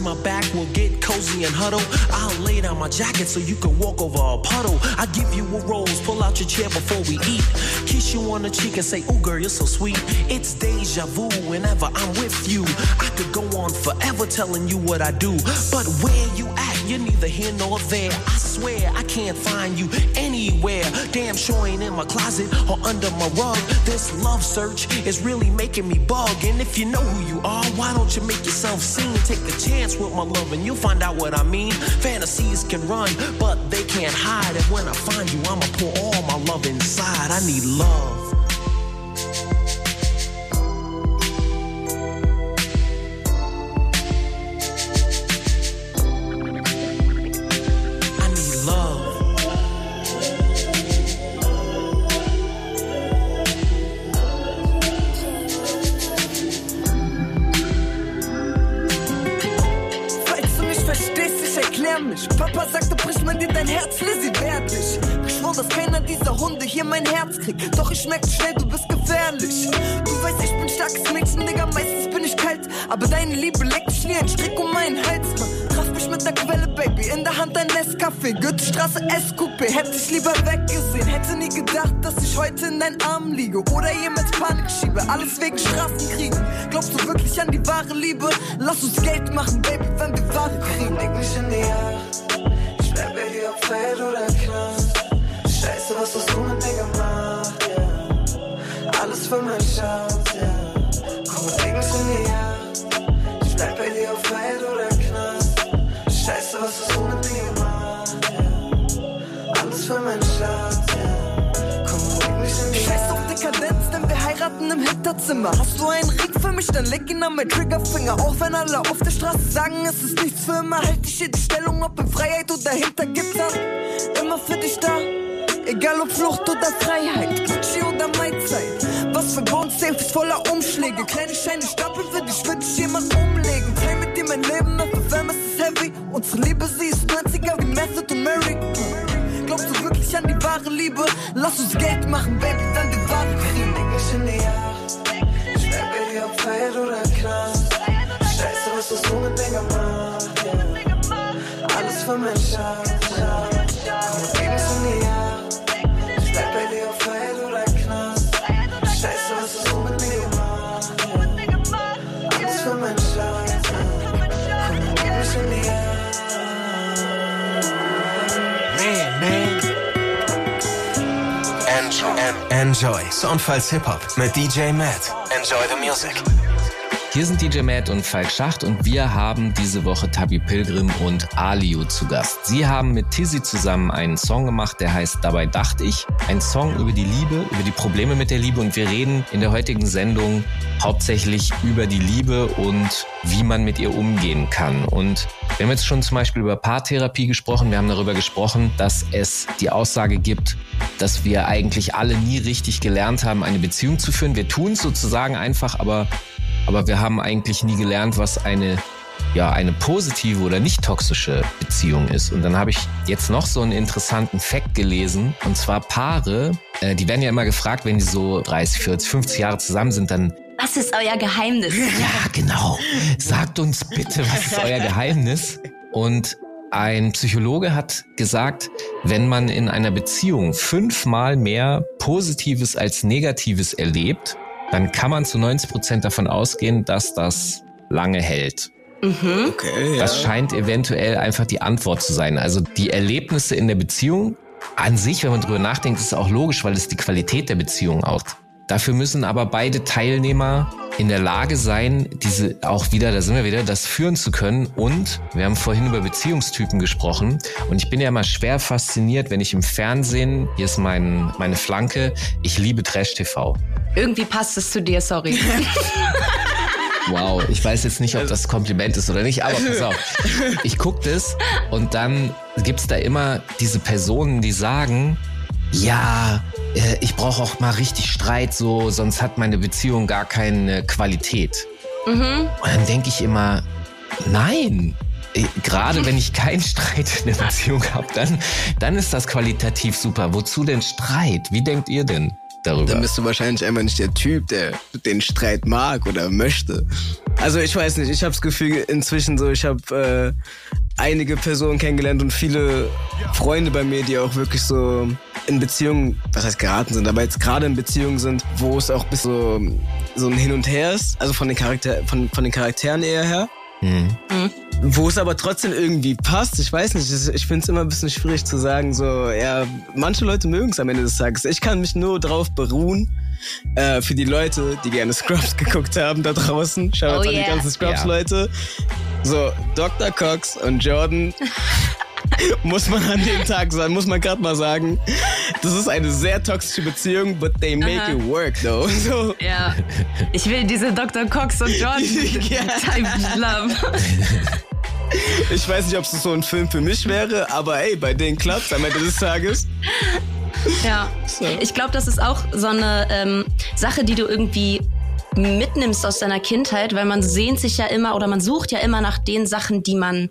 Speaker 15: My back, we'll get cozy and huddle. I'll lay down my jacket so you can walk over a puddle. I give you a rose, pull out your chair before we eat. Kiss you on the cheek and say, Oh girl, you're so sweet. It's deja vu whenever I'm with you. I could go on forever telling you what I do. But where you at, you're neither here nor there. I swear I can't find you anywhere. Damn sure ain't in my closet or under my rug. This love search is really making me bug. And if you know who you are, why don't you make yourself seen? Take a chance with my love and you'll find out what I mean. Fantasies can run, but they can't hide. And when I find you, I'ma pour all my love inside. I need love.
Speaker 11: Goethestraße S-Coupé. Hätte ich lieber weggesehen. Hätte nie gedacht, dass ich heute in deinen Armen liege. Oder jemals Panik schiebe. Alles wegen Straßenkriegen. Glaubst du wirklich an die wahre Liebe? Lass uns Geld machen, Baby, wenn wir heiraten im Hinterzimmer. Hast du einen Ring für mich, dann leg ihn an mein Triggerfinger. Auch wenn alle auf der Straße sagen, es ist nichts für immer, halt ich hier die Stellung, ob in Freiheit oder hinter Gitter. Immer für dich da, egal ob Flucht oder Freiheit, Gucci oder Maizeit. Was für Bones safe ist voller Umschläge. Kleine Scheine stapeln für dich, würd ich jemand umlegen. Teil mit dir mein Leben, FFM, es ist heavy. Unsere Liebe, sie ist 90er wie Method und Mary. Glaubst du wirklich an die wahre Liebe? Lass uns Geld machen, Baby, wenn
Speaker 16: in die Acht. Ich bei dir auf Feld oder Knast. Scheiße, was du mit mir gemacht? Yeah. Alles für mein Schatz.
Speaker 3: Enjoy. Soundfiles Hip-Hop mit DJ Matt. Enjoy the music.
Speaker 5: Hier sind DJ Matt und Falk Schacht und wir haben diese Woche Tabi Pilgrim und Aliu zu Gast. Sie haben mit Tizzy zusammen einen Song gemacht, der heißt Dabei dachte ich. Ein Song über die Liebe, über die Probleme mit der Liebe und wir reden in der heutigen Sendung hauptsächlich über die Liebe und wie man mit ihr umgehen kann. Und wir haben jetzt schon zum Beispiel über Paartherapie gesprochen. Wir haben darüber gesprochen, dass es die Aussage gibt, dass wir eigentlich alle nie richtig gelernt haben, eine Beziehung zu führen. Wir tun es sozusagen einfach, aber aber wir haben eigentlich nie gelernt, was eine ja eine positive oder nicht toxische Beziehung ist. Und dann habe ich jetzt noch so einen interessanten Fact gelesen. Und zwar Paare, äh, die werden ja immer gefragt, wenn die so 30, 40, 50 Jahre zusammen sind, dann
Speaker 6: Was ist euer Geheimnis?
Speaker 5: ja, genau. Sagt uns bitte, was ist euer Geheimnis? Und ein Psychologe hat gesagt, wenn man in einer Beziehung fünfmal mehr Positives als Negatives erlebt, dann kann man zu 90 Prozent davon ausgehen, dass das lange hält.
Speaker 6: Mhm.
Speaker 7: Okay, ja.
Speaker 5: Das scheint eventuell einfach die Antwort zu sein. Also die Erlebnisse in der Beziehung an sich, wenn man drüber nachdenkt, ist auch logisch, weil es die Qualität der Beziehung auch. Dafür müssen aber beide Teilnehmer in der Lage sein, diese auch wieder, da sind wir wieder, das führen zu können. Und wir haben vorhin über Beziehungstypen gesprochen. Und ich bin ja immer schwer fasziniert, wenn ich im Fernsehen, hier ist mein, meine Flanke, ich liebe Trash-TV.
Speaker 6: Irgendwie passt es zu dir, sorry.
Speaker 5: Wow, ich weiß jetzt nicht, ob das Kompliment ist oder nicht, aber pass auf. Ich guck das und dann gibt's da immer diese Personen, die sagen, ja, äh, ich brauche auch mal richtig Streit, so, sonst hat meine Beziehung gar keine Qualität.
Speaker 6: Mhm.
Speaker 5: Und dann denke ich immer, nein. Äh, Gerade wenn ich keinen Streit in der Beziehung habe, dann, dann ist das qualitativ super. Wozu denn Streit? Wie denkt ihr denn darüber?
Speaker 7: Dann bist du wahrscheinlich einfach nicht der Typ, der den Streit mag oder möchte. Also ich weiß nicht, ich habe das Gefühl inzwischen so, ich habe äh, einige Personen kennengelernt und viele Freunde bei mir, die auch wirklich so in Beziehungen, was heißt geraten sind, aber jetzt gerade in Beziehungen sind, wo es auch bis so, so ein Hin und Her ist, also von den, Charakter, von, von den Charakteren eher her.
Speaker 5: Mhm.
Speaker 7: Wo es aber trotzdem irgendwie passt. Ich weiß nicht, ich finde es immer ein bisschen schwierig zu sagen, so, ja, manche Leute mögen es am Ende des Tages. Ich kann mich nur drauf beruhen, äh, für die Leute, die gerne Scrubs geguckt haben da draußen. Schaut
Speaker 6: Oh
Speaker 7: an die
Speaker 6: yeah.
Speaker 7: ganzen Scrubs-Leute. So, Dr. Cox und Jordan muss man an dem Tag sagen, muss man gerade mal sagen, das ist eine sehr toxische Beziehung, but they make
Speaker 6: Aha.
Speaker 7: it work though. So.
Speaker 6: Ja. Ich will diese Dr. Cox und John Type Love.
Speaker 7: Ich weiß nicht, ob es so ein Film für mich wäre, aber ey, bei denen klappt's am Ende des Tages.
Speaker 6: Ja. Ich glaube, das ist auch so eine ähm, Sache, die du irgendwie mitnimmst aus deiner Kindheit, weil man sehnt sich ja immer oder man sucht ja immer nach den Sachen, die man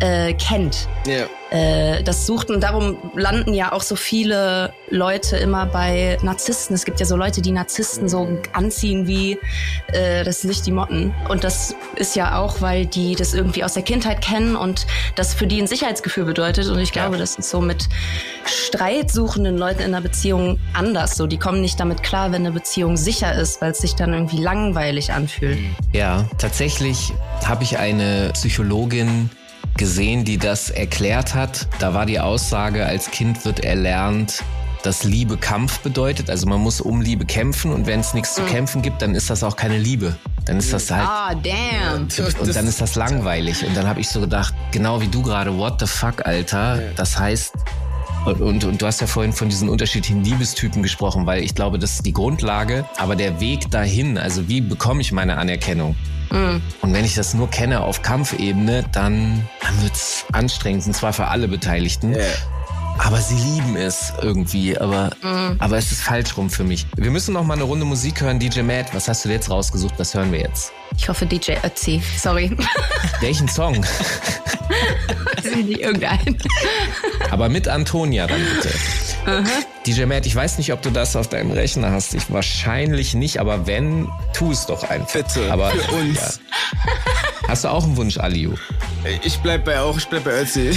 Speaker 6: äh, kennt.
Speaker 7: Ja.
Speaker 6: Äh, das sucht. Und darum landen ja auch so viele Leute immer bei Narzissten. Es gibt ja so Leute, die Narzissten so anziehen wie äh, das Licht die Motten. Und das ist ja auch, weil die das irgendwie aus der Kindheit kennen und das für die ein Sicherheitsgefühl bedeutet. Und ich glaube, das ist so mit streitsuchenden Leuten in einer Beziehung anders. So, die kommen nicht damit klar, wenn eine Beziehung sicher ist, weil es sich dann irgendwie langweilig anfühlt.
Speaker 5: Ja, tatsächlich habe ich eine Psychologin gesehen, die das erklärt hat. Da war die Aussage, als Kind wird erlernt, dass Liebe Kampf bedeutet. Also man muss um Liebe kämpfen und wenn es nichts zu
Speaker 6: Mhm.
Speaker 5: kämpfen gibt, dann ist das auch keine Liebe. Dann ist das halt
Speaker 6: Ah, damn.
Speaker 5: und dann ist das langweilig. Und dann habe ich so gedacht, genau wie du gerade, what the fuck, Alter. Das heißt, und, und, und du hast ja vorhin von diesen unterschiedlichen Liebestypen gesprochen, weil ich glaube, das ist die Grundlage. Aber der Weg dahin, also wie bekomme ich meine Anerkennung?
Speaker 6: Mhm.
Speaker 5: Und wenn ich das nur kenne auf Kampfebene, dann, dann wird's anstrengend, und zwar für alle Beteiligten. Aber sie lieben es irgendwie, aber,
Speaker 6: Mhm.
Speaker 5: aber es ist falsch rum für mich. Wir müssen noch mal eine Runde Musik hören. DJ Matt, was hast du jetzt rausgesucht? Was hören wir jetzt?
Speaker 6: Ich hoffe DJ Ötzi. Sorry.
Speaker 5: Welchen Song?
Speaker 6: Das ist nicht irgendein.
Speaker 5: Aber mit Antonia dann bitte.
Speaker 6: Aha.
Speaker 5: DJ Matt, ich weiß nicht, ob du das auf deinem Rechner hast. Ich wahrscheinlich nicht, aber wenn, tu es doch einfach.
Speaker 7: Bitte,
Speaker 5: aber,
Speaker 7: für uns.
Speaker 5: Hast du auch einen Wunsch, Aliu?
Speaker 7: Ich bleib bei auch, ich bleib bei Ötzi.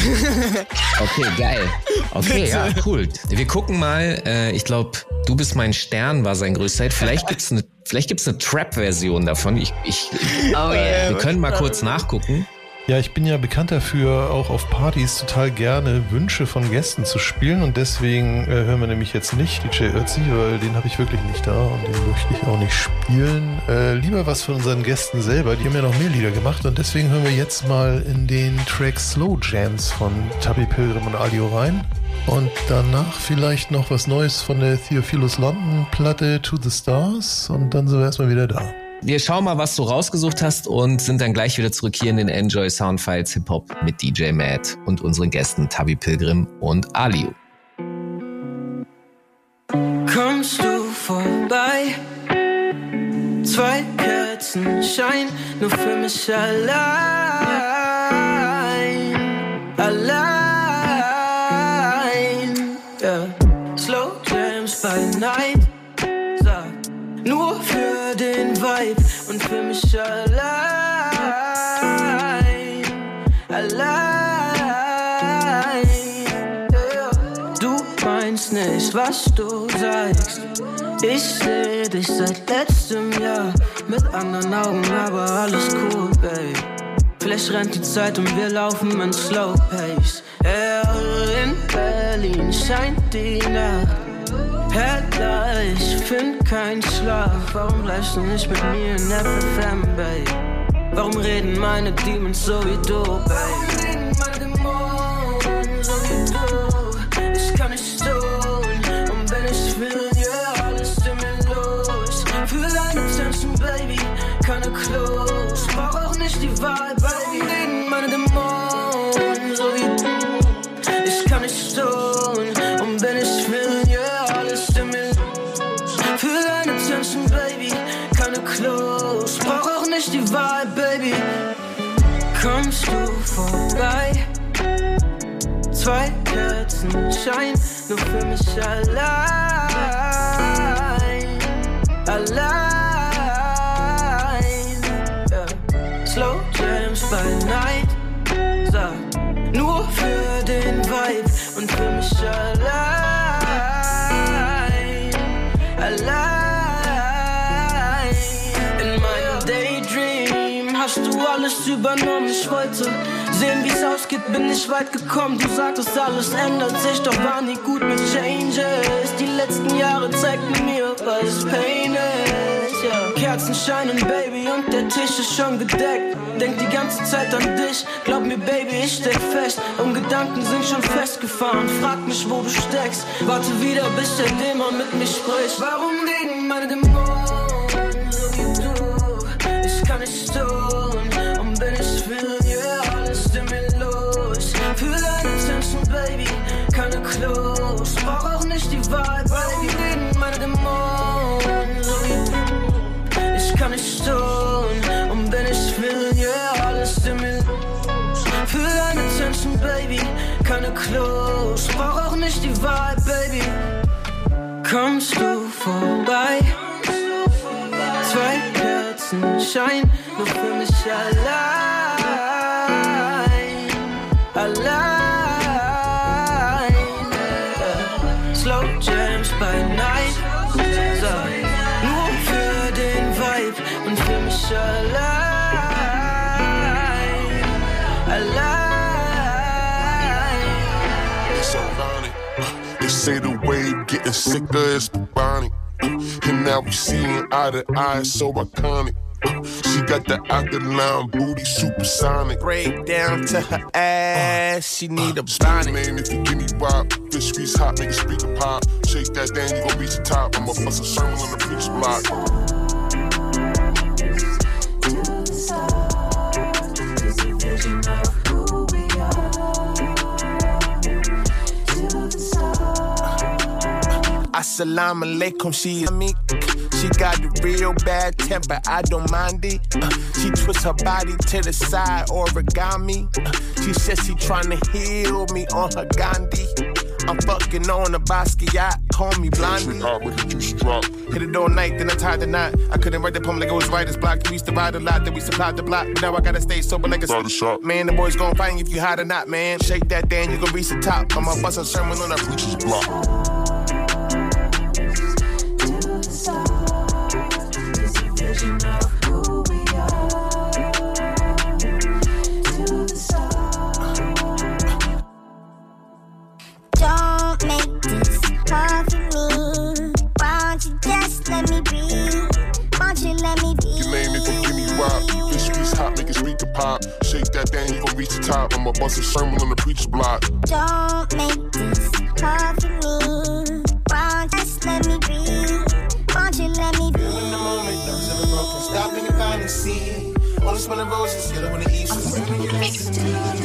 Speaker 5: Okay, geil. Okay,
Speaker 7: Bitte.
Speaker 5: ja, cool. Wir gucken mal. Äh, ich glaube, Du bist mein Stern war sein größter Hit. Vielleicht gibt's eine, vielleicht gibt's eine Trap-Version davon. Ich, ich,
Speaker 6: Oh
Speaker 5: äh, wir können mal kurz nachgucken.
Speaker 8: Ja, ich bin ja bekannt dafür, auch auf Partys total gerne Wünsche von Gästen zu spielen und deswegen äh, hören wir nämlich jetzt nicht DJ Ötzi, weil den habe ich wirklich nicht da und den möchte ich auch nicht spielen. Äh, lieber was von unseren Gästen selber, die haben ja noch mehr Lieder gemacht und deswegen hören wir jetzt mal in den Track Slow Jams von Tabby Pilgrim und Alio rein. Und danach vielleicht noch was Neues von der Theophilus London Platte To the Stars und dann sind wir erstmal wieder da.
Speaker 5: Wir schauen mal, was du rausgesucht hast und sind dann gleich wieder zurück hier in den Enjoy Soundfiles Hip Hop mit DJ Matt und unseren Gästen Tabi Pilgrim und Aliu.
Speaker 9: Kommst du vorbei? Zwei Kerzen scheinen nur für mich allein. Den Vibe und für mich allein. Allein. Du meinst nicht, was du sagst. Ich seh dich seit letztem Jahr mit anderen Augen, aber alles cool, babe. Vielleicht rennt die Zeit und wir laufen in Slow Pace. Ja, in Berlin scheint die Nacht. Heller, ich find keinen Schlaf. Warum bleibst du nicht mit mir in FFM, babe? Warum reden meine Demons so wie du, babe? Zwei Kerzen scheinen nur für mich allein. Allein. Ja. Slow Jams by Night. Sag, nur für den Vibe und für mich allein. Allein. In meinem Daydream hast du alles übernommen. Ich wollte sehen, wie's ausgeht, bin ich weit gekommen. Du sagtest, alles ändert sich, doch war nie gut mit Changes. Die letzten Jahre zeigten mir, was Pain ist. Ja. Kerzen scheinen, Baby, und der Tisch ist schon gedeckt. Denk die ganze Zeit an dich, glaub mir, Baby, ich steck fest. Und Gedanken sind schon festgefahren. Frag mich, wo du steckst. Warte wieder, bis der Dämon mit mir spricht. Warum reden meine Dämonen nicht die Wahl, weil die reden meine Dämonen. Ich kann nicht stohlen und wenn ich will, yeah, alles in mir. Für deine Attention, Baby, keine Klos. Brauch auch nicht die Wahl, Baby. Kommst du vorbei? Zwei Kerzen scheinen nur für mich allein.
Speaker 12: Getting sicker is bubonic. And now we seeing eye to eye, so iconic. She got the alkaline booty, supersonic.
Speaker 17: Break down to her ass, she need a uh,
Speaker 12: bonnet. Man, if you give me wop, fish squeeze hot, make a speaker pop. Shake that thing, you gon' reach the top. I'ma bust a sermon on the preach block.
Speaker 17: Assalamu alaikum, she is me. She got a real bad temper, I don't mind it. Uh, she twists her body to the side, origami. Uh, she says she tryna heal me on her Gandhi. I'm fucking on a Basquiat, call me Blondie. Hit it all night, then I tied the knot. I couldn't write the poem like it was writer's block. We used to ride a lot, then we supplied the block. But now I gotta stay sober like a
Speaker 12: shot.
Speaker 17: Man, the boys gon' find you if you hot or not, man. Shake that thing, you gon' reach the top. I'ma bust a sermon on a preacher's block.
Speaker 12: Shake that thing, you gon' reach the top. I'ma bust a sermon on the preacher's block.
Speaker 18: Don't make this hard for me. Why don't you just let me be? Why don't you let me be?
Speaker 17: In the moment, those ever broken. Stop and you finally see. Only smell the roses, yellow on the east.
Speaker 3: Enjoy.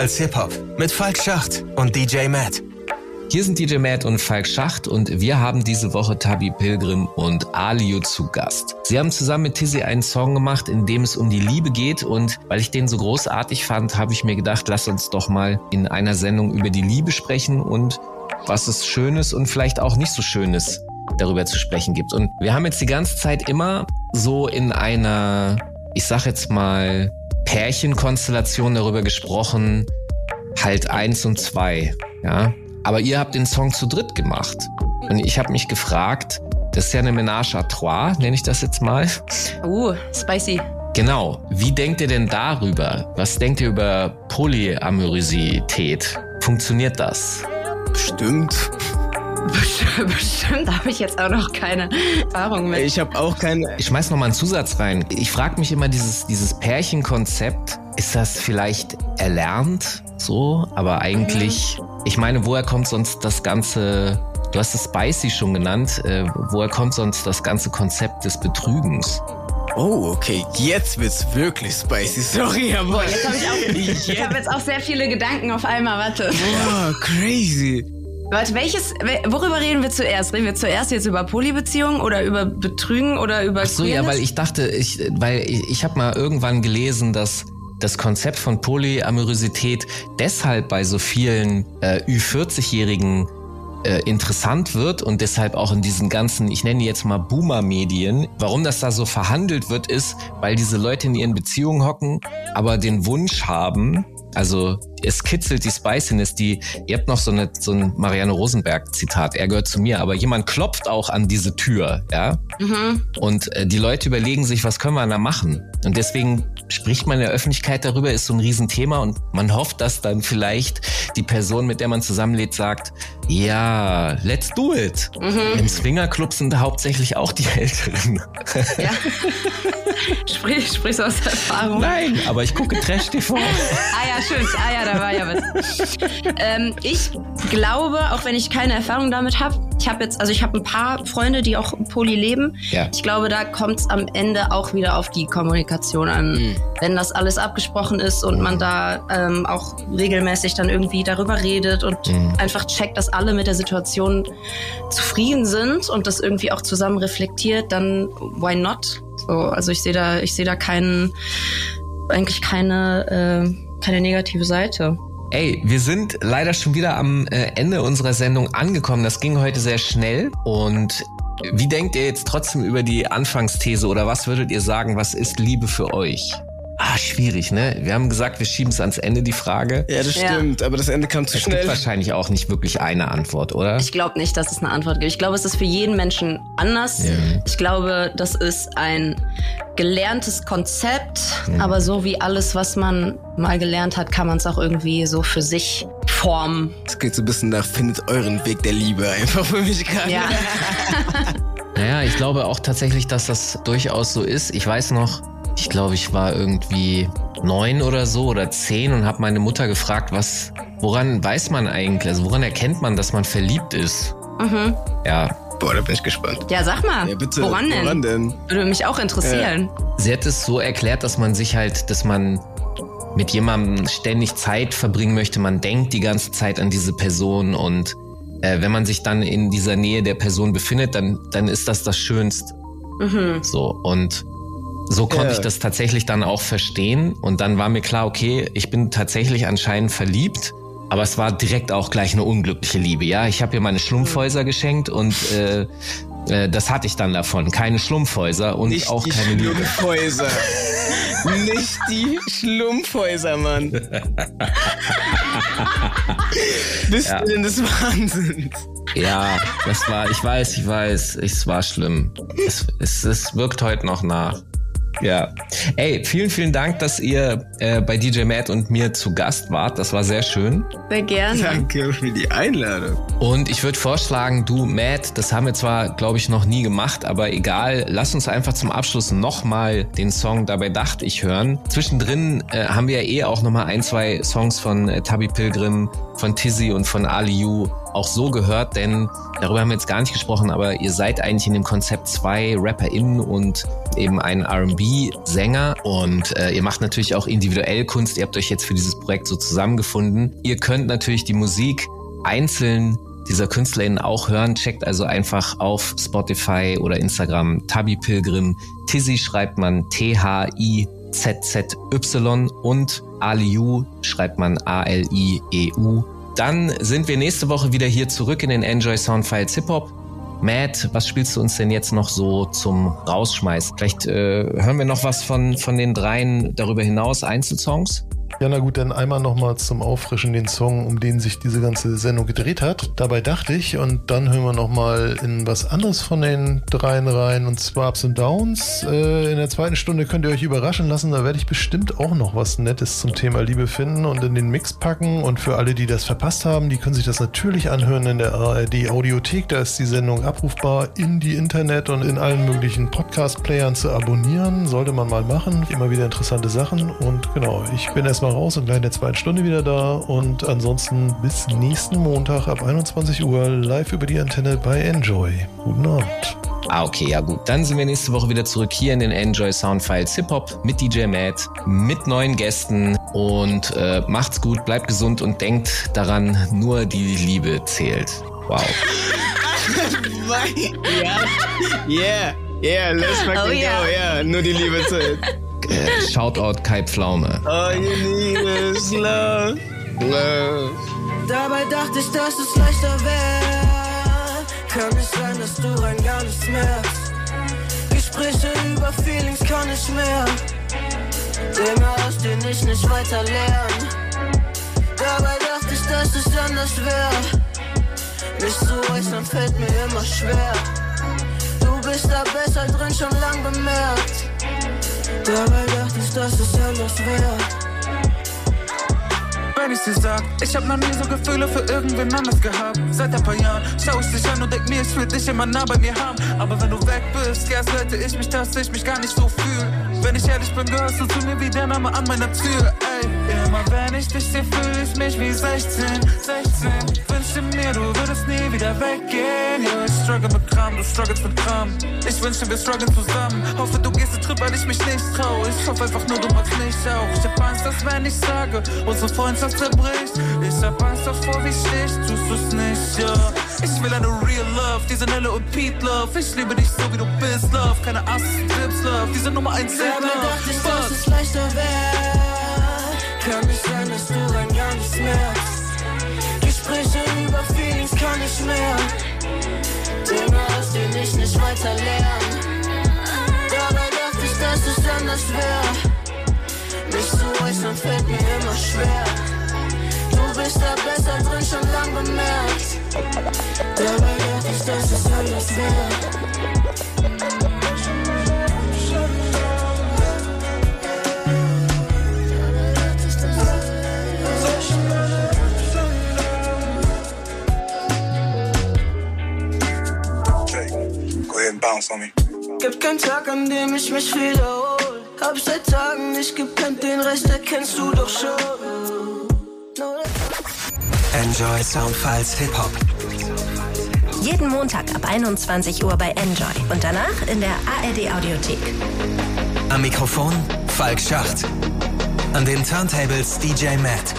Speaker 3: Soundfiles Hip-Hop mit Falk Schacht und DJ Matt.
Speaker 5: Hier sind DJ Matt und Falk Schacht und wir haben diese Woche Tabi Pilgrim und Alio zu Gast. Sie haben zusammen mit Tizzy einen Song gemacht, in dem es um die Liebe geht und weil ich den so großartig fand, habe ich mir gedacht, lass uns doch mal in einer Sendung über die Liebe sprechen und was es Schönes und vielleicht auch nicht so Schönes darüber zu sprechen gibt. Und wir haben jetzt die ganze Zeit immer so in einer, ich sag jetzt mal, Pärchenkonstellation darüber gesprochen, halt eins und zwei, ja. Aber ihr habt den Song zu dritt gemacht. Und ich habe mich gefragt, das ist ja eine Ménage à trois, nenne ich das jetzt mal.
Speaker 6: Uh, spicy.
Speaker 5: Genau. Wie denkt ihr denn darüber? Was denkt ihr über Polyamorosität? Funktioniert das?
Speaker 7: Bestimmt.
Speaker 6: Bestimmt habe ich jetzt auch noch keine Erfahrung mit.
Speaker 7: Ich habe auch keine.
Speaker 5: Ich schmeiß noch mal einen Zusatz rein. Ich frage mich immer dieses dieses Pärchenkonzept. Ist das vielleicht erlernt so? Aber eigentlich, ich meine, woher kommt sonst das ganze? Du hast es spicy schon genannt. Äh, woher kommt sonst das ganze Konzept des Betrügens?
Speaker 7: Oh, okay. Jetzt wird's wirklich spicy. Sorry, aber.
Speaker 6: Boah, jetzt habe ich auch. Ich habe jetzt auch sehr viele Gedanken auf einmal. Warte.
Speaker 7: Boah, crazy.
Speaker 6: Warte, welches, worüber reden wir zuerst? Reden wir zuerst jetzt über Polybeziehungen oder über Betrügen oder über
Speaker 5: Ach so, ja,
Speaker 6: Queerness?
Speaker 5: weil ich dachte, ich, weil ich, ich habe mal irgendwann gelesen, dass das Konzept von Polyamorosität deshalb bei so vielen äh, Ü40-Jährigen äh, interessant wird und deshalb auch in diesen ganzen, ich nenne die jetzt mal Boomer-Medien, warum das da so verhandelt wird, ist, weil diese Leute in ihren Beziehungen hocken, aber den Wunsch haben, also es kitzelt die Spiciness, die, ihr habt noch so, eine, so ein Marianne Rosenberg-Zitat, er gehört zu mir, aber jemand klopft auch an diese Tür, ja.
Speaker 6: Mhm.
Speaker 5: Und äh, die Leute überlegen sich, was können wir da machen? Und deswegen spricht man in der Öffentlichkeit darüber, ist so ein Riesenthema und man hofft, dass dann vielleicht die Person, mit der man zusammenlebt, sagt, ja, let's do it.
Speaker 6: Mhm.
Speaker 5: Im Swingerclub sind hauptsächlich auch die Älteren.
Speaker 6: Ja. Sprich, sprichst du aus Erfahrung?
Speaker 5: Nein, aber ich gucke Trash-TV.
Speaker 6: ah ja, schön. Ah ja, da war ja was. ähm, ich glaube, auch wenn ich keine Erfahrung damit habe, ich habe jetzt, also ich habe ein paar Freunde, die auch poly leben.
Speaker 5: Ja.
Speaker 6: Ich glaube, da kommt es am Ende auch wieder auf die Kommunikation an.
Speaker 5: Mhm.
Speaker 6: Wenn das alles abgesprochen ist und man da ähm, auch regelmäßig dann irgendwie darüber redet und
Speaker 5: Mhm.
Speaker 6: einfach checkt, dass alle mit der Situation zufrieden sind und das irgendwie auch zusammen reflektiert, dann why not? So, also ich sehe da, ich sehe da keinen, eigentlich keine, äh, keine negative Seite.
Speaker 5: Ey, wir sind leider schon wieder am äh, Ende unserer Sendung angekommen. Das ging heute sehr schnell. Und wie denkt ihr jetzt trotzdem über die Anfangsthese oder was würdet ihr sagen, was ist Liebe für euch? Ah, schwierig, ne? Wir haben gesagt, wir schieben es ans Ende, die Frage.
Speaker 7: Ja, das stimmt, aber das Ende kam zu
Speaker 5: Es
Speaker 7: schnell.
Speaker 5: gibt wahrscheinlich auch nicht wirklich eine Antwort, oder?
Speaker 6: Ich glaube nicht, dass es eine Antwort gibt. Ich glaube, es ist für jeden Menschen anders.
Speaker 5: Ja.
Speaker 6: Ich glaube, das ist ein gelerntes Konzept,
Speaker 5: Mhm.
Speaker 6: aber so wie alles, was man mal gelernt hat, kann man es auch irgendwie so für sich formen.
Speaker 7: Es geht so ein bisschen nach, findet euren Weg der Liebe einfach für mich gerade.
Speaker 6: Ja.
Speaker 5: Naja, ich glaube auch tatsächlich, dass das durchaus so ist. Ich weiß noch, ich glaube, ich war irgendwie neun oder so oder zehn und habe meine Mutter gefragt, was, woran weiß man eigentlich, also woran erkennt man, dass man verliebt ist?
Speaker 6: Mhm.
Speaker 5: Ja.
Speaker 7: Boah, da bin ich gespannt.
Speaker 6: Ja, sag mal.
Speaker 7: Ja, bitte.
Speaker 6: Woran denn?
Speaker 7: Woran denn?
Speaker 6: Würde mich auch interessieren.
Speaker 5: Sie hat es so erklärt, dass man sich halt, dass man mit jemandem ständig Zeit verbringen möchte. Man denkt die ganze Zeit an diese Person und äh, wenn man sich dann in dieser Nähe der Person befindet, dann, dann ist das das Schönste.
Speaker 6: Mhm.
Speaker 5: So, und so konnte ich das tatsächlich dann auch verstehen. Und dann war mir klar, okay, ich bin tatsächlich anscheinend verliebt. Aber es war direkt auch gleich eine unglückliche Liebe. Ja, ich habe ihr meine Schlumpfhäuser geschenkt und äh, äh, das hatte ich dann davon. Keine Schlumpfhäuser und
Speaker 7: Nicht
Speaker 5: auch
Speaker 7: die
Speaker 5: keine Liebe.
Speaker 7: Schlumpfhäuser. Nicht die Schlumpfhäuser, Mann. Bist
Speaker 5: Ja.
Speaker 7: du denn des Wahnsinns?
Speaker 5: Ja, das war, ich weiß, ich weiß, es war schlimm. Es, es, es wirkt heute noch nach. Ja. Ey, vielen, vielen Dank, dass ihr äh, bei DJ Matt und mir zu Gast wart. Das war sehr schön.
Speaker 6: Sehr gerne.
Speaker 7: Danke für die Einladung.
Speaker 5: Und ich würde vorschlagen, du, Matt, das haben wir zwar, glaube ich, noch nie gemacht, aber egal, lass uns einfach zum Abschluss nochmal den Song Dabei dachte ich hören. Zwischendrin äh, haben wir ja eh auch nochmal ein, zwei Songs von äh, Tabi Pilgrim, von Tizzy und von Ali Yu auch so gehört, denn darüber haben wir jetzt gar nicht gesprochen, aber ihr seid eigentlich in dem Konzept zwei RapperInnen und eben ein R&B-Sänger und äh, ihr macht natürlich auch individuell Kunst. Ihr habt euch jetzt für dieses Projekt so zusammengefunden. Ihr könnt natürlich die Musik einzeln dieser KünstlerInnen auch hören. Checkt also einfach auf Spotify oder Instagram Tabi Pilgrim. Tizzy schreibt man T-H-I-Z-Z-Y und Aliu schreibt man A-L-I-E-U. Dann sind wir nächste Woche wieder hier zurück in den Enjoy Soundfiles Hip Hop. Matt, was spielst du uns denn jetzt noch so zum Rausschmeißen? Vielleicht äh, hören wir noch was von, von den dreien darüber hinaus, Einzelsongs?
Speaker 8: Ja, na gut, dann einmal nochmal zum Auffrischen den Song, um den sich diese ganze Sendung gedreht hat. Dabei dachte ich, und dann hören wir nochmal in was anderes von den dreien rein, und zwar Ups and Downs. Äh, in der zweiten Stunde könnt ihr euch überraschen lassen, da werde ich bestimmt auch noch was Nettes zum Thema Liebe finden und in den Mix packen. Und für alle, die das verpasst haben, die können sich das natürlich anhören in der ARD Audiothek. Da ist die Sendung abrufbar in die Internet und in allen möglichen Podcast-Playern zu abonnieren. Sollte man mal machen. Immer wieder interessante Sachen. Und genau, ich bin erstmal raus und gleich in der zweiten Stunde wieder da. Und ansonsten bis nächsten Montag ab 21 Uhr live über die Antenne bei Enjoy. Guten Abend.
Speaker 5: Ah, okay, ja gut. Dann sind wir nächste Woche wieder zurück hier in den Enjoy Soundfiles Hip Hop mit DJ Matt, mit neuen Gästen und äh, macht's gut, bleibt gesund und denkt daran, nur die Liebe zählt. Wow.
Speaker 7: ja. Yeah. Yeah, let's fucking
Speaker 6: Oh,
Speaker 7: go.
Speaker 6: yeah.
Speaker 7: Yeah, nur die Liebe zählt.
Speaker 5: Äh, Shoutout Kai Pflaume.
Speaker 7: All you need is love. Love.
Speaker 9: Dabei dachte ich, dass es leichter wäre. Kann es sein, dass du rein gar nichts merkst? Gespräche über Feelings kann ich mehr. Dinge, aus denen ich nicht weiter lerne. Dabei dachte ich, dass es anders wär. Mich zu äußern fällt mir immer schwer. Du bist da besser drin, schon lang bemerkt. Dabei dachte ich, dass es anders wär
Speaker 10: wenn ich dir sag, ich hab noch nie so Gefühle für irgendwen anders gehabt. Seit ein paar Jahren schau ich dich an und denk mir, ich will dich immer nah bei mir haben. Aber wenn du weg bist, ja, hätte ich mich, dass ich mich gar nicht so fühle. Wenn ich ehrlich bin, gehörst du zu mir wie der Name an meiner Tür, ey. Immer wenn ich dich sehe, fühle ich mich wie 16, 16. Wünschte mir, du würdest nie wieder weggehen. Ja, ich struggle mit Kram, du struggles mit Kram. Ich wünschte, wir strugglen zusammen. Hoffe, du gehst den Trip, weil ich mich nicht trau. Ich hoffe einfach nur, du machst mich auch. Ich hab Angst, dass wenn ich sage, unsere Freundschaft zerbricht. Ich hab Angst davor, wie stich, tust du's nicht, ja. Ich will eine real Love, diese Nelle und Pete Love. Ich liebe dich so, wie du bist, Love. Keine Ass, Dips Love, diese Nummer 1 Love.
Speaker 9: Dabei dachte ich, dass es leichter wäre. Kann nicht sein, dass du rein gar nichts merkst. Gespräche über Feelings kann ich mehr. Dinge, aus denen ich nicht weiter lernen. Dabei dachte ich, dass es anders wäre. Mich zu äußern fällt mir immer schwer. Du bist da besser drin, schon lang bemerkt. Dabei dachte ich, dass es anders wäre.
Speaker 19: Bounce on me.
Speaker 9: Gibt keinen Tag, an dem ich mich wiederhol. Hab seit Tagen nicht gepennt, den Rest erkennst du doch schon.
Speaker 3: Enjoy Soundfiles Hip Hop.
Speaker 20: Jeden Montag ab 21 Uhr bei Enjoy und danach in der ARD Audiothek.
Speaker 3: Am Mikrofon Falk Schacht. An den Turntables DJ Matt.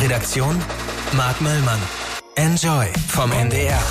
Speaker 3: Redaktion Mark Möllmann. Enjoy vom NDR.